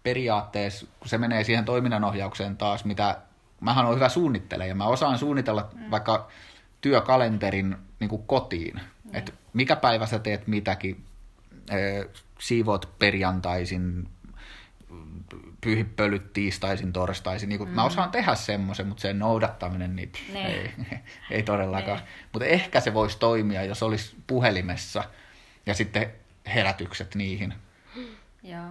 periaatteessa, kun se menee siihen toiminnanohjaukseen taas, mitä mähän on hyvä suunnittelemaan ja mä osaan suunnitella mm. vaikka työkalenterin niin kotiin. Mm. Että mikä päivä sä teet mitäkin, ee, siivoot perjantaisin, pyyhi pölyt tiistaisin, torstaisin. Niin mm. Mä osaan tehdä semmoisen, mutta sen noudattaminen niin, pff, Niin. ei, ei todellakaan. Niin. Mutta ehkä se voisi toimia, jos olisi puhelimessa ja sitten herätykset niihin. Joo.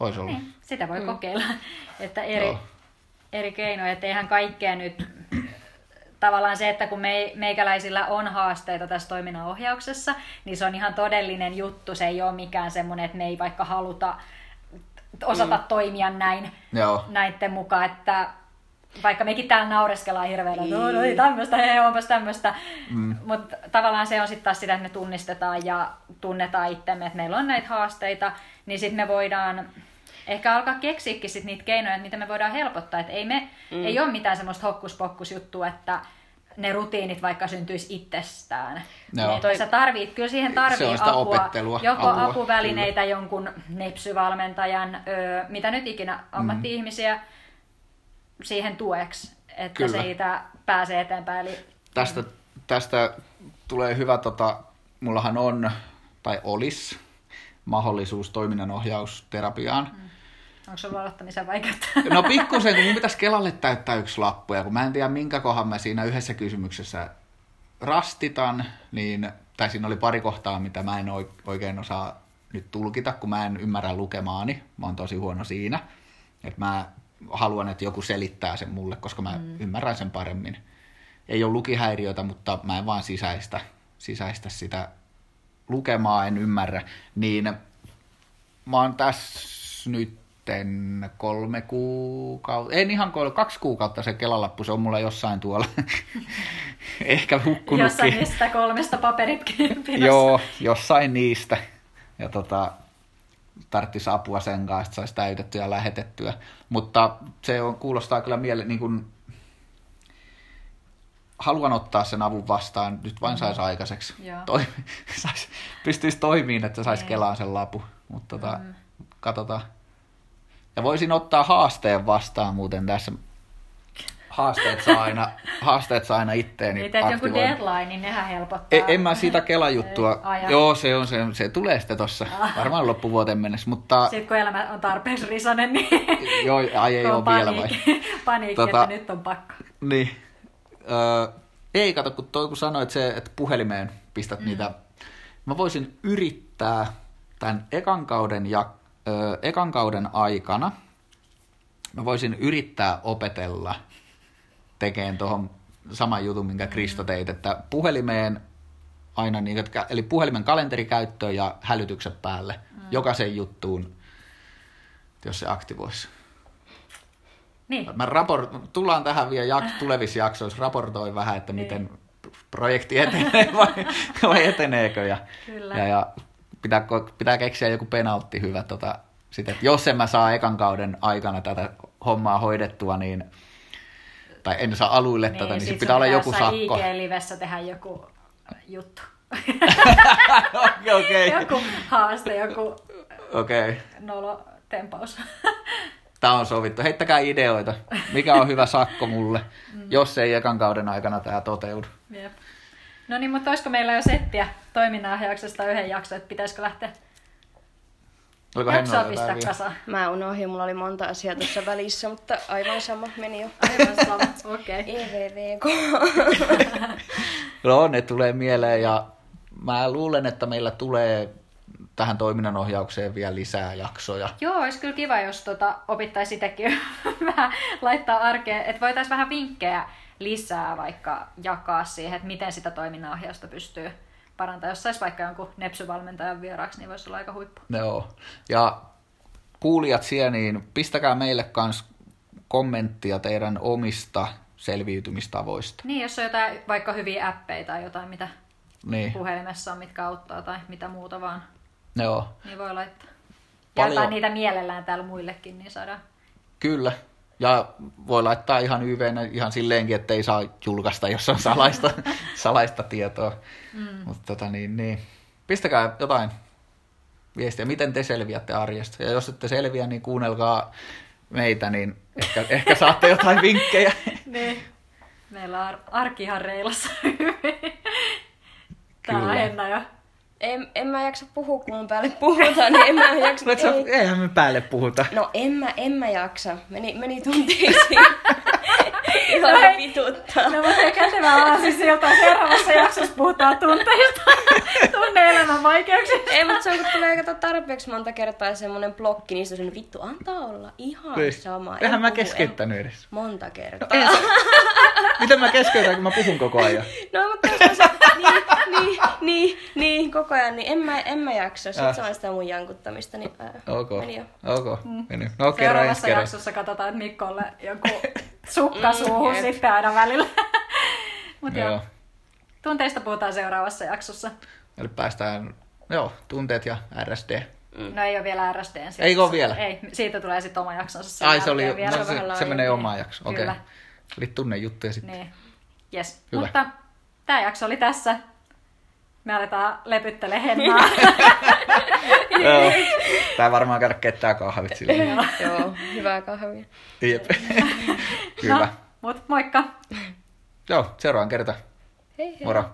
Voisi olla. Niin, sitä voi mm. kokeilla. Että eri, Joo. eri keinoja, että eihän kaikkea nyt tavallaan se, että kun me, meikäläisillä on haasteita tässä toiminnanohjauksessa, niin se on ihan todellinen juttu. Se ei ole mikään semmoinen, että me ei vaikka haluta osata mm. toimia näin Joo. näiden mukaan, että vaikka mekin täällä naureskellaan hirveänä, että no, no ei tämmöistä, hei, onpas tämmöistä. Mm. Mutta tavallaan se on sitten taas sitä, että me tunnistetaan ja tunnetaan itsemme, että meillä on näitä haasteita, niin sitten me voidaan ehkä alkaa keksiäkin sit niitä keinoja, että miten me voidaan helpottaa. Että ei, me, mm. ei ole mitään semmoista hokkuspokkusjuttua, että ne rutiinit vaikka syntyisi itsestään. Joo. Että sä tarvit, kyllä siihen tarvii apua, opettelua, joko apua, apuvälineitä, jonkun nepsyvalmentajan, öö, mitä nyt ikinä ammatti-ihmisiä siihen tueksi, että Kyllä. siitä pääsee eteenpäin. Eli Tästä, tästä tulee hyvä, tota, mullahan on, tai olisi, mahdollisuus toiminnanohjausterapiaan. Mm. Onko sulla aloittamisen vaikeutta? No pikkusen, kun mun pitäisi Kelalle täyttää yksi lappu, ja kun mä en tiedä minkä kohan mä siinä yhdessä kysymyksessä rastitan, niin, tai siinä oli pari kohtaa, mitä mä en oi- oikein osaa nyt tulkita, kun mä en ymmärrä lukemaani. Mä oon tosi huono siinä. Että mä haluan, että joku selittää sen mulle, koska mä mm. ymmärrän sen paremmin. Ei ole lukihäiriötä, mutta mä en vaan sisäistä, sisäistä sitä lukemaa, en ymmärrä. Niin mä oon tässä nyt sitten kolme kuukautta, en ihan kolme, kaksi kuukautta se kelalappu, se on mulla jossain tuolla. Ehkä hukkunutkin. Jossain niistä kolmesta paperitkin pinossa. Joo, jossain niistä. Ja tota, tarvitsisi apua sen kanssa, että saisi täytettyä ja lähetettyä. Mutta se on, kuulostaa kyllä miele, niin kuin, haluan ottaa sen avun vastaan, nyt vain saisi aikaiseksi. Joo. Toi, sais, pystyisi toimimaan, että saisi Niin. kelaan sen lapu. Mutta tota, katsotaan. Ja voisin ottaa haasteen vastaan muuten tässä. Haasteet saa aina, haasteet saa aina itteeni Niin teet joku deadline, niin nehän helpottaa. Ei, en mä siitä Kela-juttua. Ai. Joo, se on se, se tulee sitten tossa varmaan loppuvuoteen mennessä, mutta Sitten kun elämä on tarpeeksi risanen, niin joo, ai ei ole on vielä vai. paniikki, paniikki Tota- että nyt on pakko. Niin. Öö, ei kato, kun toi kun sanoit se, että puhelimeen pistät mm. niitä. Mä voisin yrittää tämän ekan kauden, ja, öö, ekan kauden aikana, mä voisin yrittää opetella tekemään tuohon saman jutun, minkä Kristo teit, että puhelimeen aina niin, että, eli puhelimen kalenterikäyttöön ja hälytykset päälle, mm. jokaisen juttuun, jos se aktivoisi. Niin, Mä rapor... Tullaan tähän vielä jak- tulevissa jaksoissa, raportoin vähän, että miten projekti etenee vai, vai eteneekö. Ja, Kyllä. ja, ja pitää, pitää keksiä joku penaltti hyvä. Tota, sit, että jos en mä saa ekan kauden aikana tätä hommaa hoidettua, niin tai en saa aluille tätä, niin sit sit pitää olla joku sakko. IG-livessä tehdä joku juttu. Okei, okei. joku haaste, joku Okei. nolotempaus. Tämä on sovittu. Heittäkää ideoita. Mikä on hyvä sakko mulle, Mm. jos ei ekan kauden aikana tämä toteudu. Jep. No niin, mutta olisiko meillä jo settiä toiminnanohjauksesta yhden jakson, että pitäisikö lähteä Oliko jaksoa pistää kasaan? Mä unohdin, mulla oli monta asiaa tässä välissä, mutta aivan sama meni jo. Aivan sama, okei. Okay. EVVK. No ne tulee mieleen ja mä luulen, että meillä tulee tähän toiminnanohjaukseen vielä lisää jaksoja. Joo, olisi kyllä kiva, jos tota, opittaisi itsekin vähän laittaa arkeen, että voitaisiin vähän vinkkejä lisää vaikka jakaa siihen, että miten sitä toiminnanohjausta pystyy parantamaan. Jos saisi vaikka jonkun nepsyvalmentajan vieraaksi, niin voisi olla aika huippu. Joo. Ja kuulijat siellä, niin pistäkää meille kans kommenttia teidän omista selviytymistavoista. Niin, jos on jotain vaikka hyviä appeja tai jotain, mitä Niin, puhelimessa on, mitkä auttaa tai mitä muuta vaan, joo. niin voi laittaa. Paljon- Jaetaan niitä mielellään täällä muillekin, niin saadaan. Kyllä. Ja voi laittaa ihan YVnä ihan silleenkin, että ei saa julkaista, jos on salaista, salaista tietoa. Mm. Mutta tota niin, niin. Pistäkää jotain viestiä, miten te selviätte arjesta. Ja jos ette selviä, niin kuunnelkaa meitä, niin ehkä, ehkä saatte jotain vinkkejä. Niin. Meillä on ar- arki ihan reilassa hyvin. Tää on Kyllä. Henna jo. En, en mä jaksa puhua, kun mun päälle puhutaan, niin en mä jaksa. Sä, ei. eihän me päälle puhuta. No en mä, en mä jaksa. Meni, meni tunteisiin. Ihan vituttaa. No mutta kätevä aasinsilta seuraavassa jaksossa puhutaan tunteista, tunne-elämän vaikeuksista. Ei, mutta se on, kun tulee kato tarpeeksi monta kertaa semmonen blokki, niin se on vittu, antaa olla ihan Niin. sama. Eihän mä puhu, keskeyttänyt edes. Monta kertaa. Sä- Miten mä keskeytän, kun mä puhun koko ajan? No, mutta jos mä niin, niin, niin, niin, koko ajan, niin en mä, en mä jaksa. Sitten Äh. se on sitä mun jankuttamista, niin ää, Ok, meni jo. ok, meni. No kerran ensi Seuraavassa kerran. jaksossa katsotaan, että Mikkolle joku sukka suuhun Mm, sitten aina välillä. Mutta Joo. joo, tunteista puhutaan seuraavassa jaksossa. Eli päästään, joo, tunteet ja RSD. No ei ole vielä RSDn. siitä. Eikö ole vielä? Ei, siitä tulee sitten oma jaksonsa. sen Ai se oli, vielä. no, se se, se menee omaan jaksoon, okei. Kyllä. Eli tunnejuttuja sitten. Niin. Yes. Hyvä. Mutta tämä jakso oli tässä. Me aletaan lepyttele Hennaa. Tää varmaan käydä kettää kahvit silleen. Joo, hyvää kahvia. Jep. Kyllä. No, mut moikka! Joo, seuraavan kerta. Hei hei. Moro.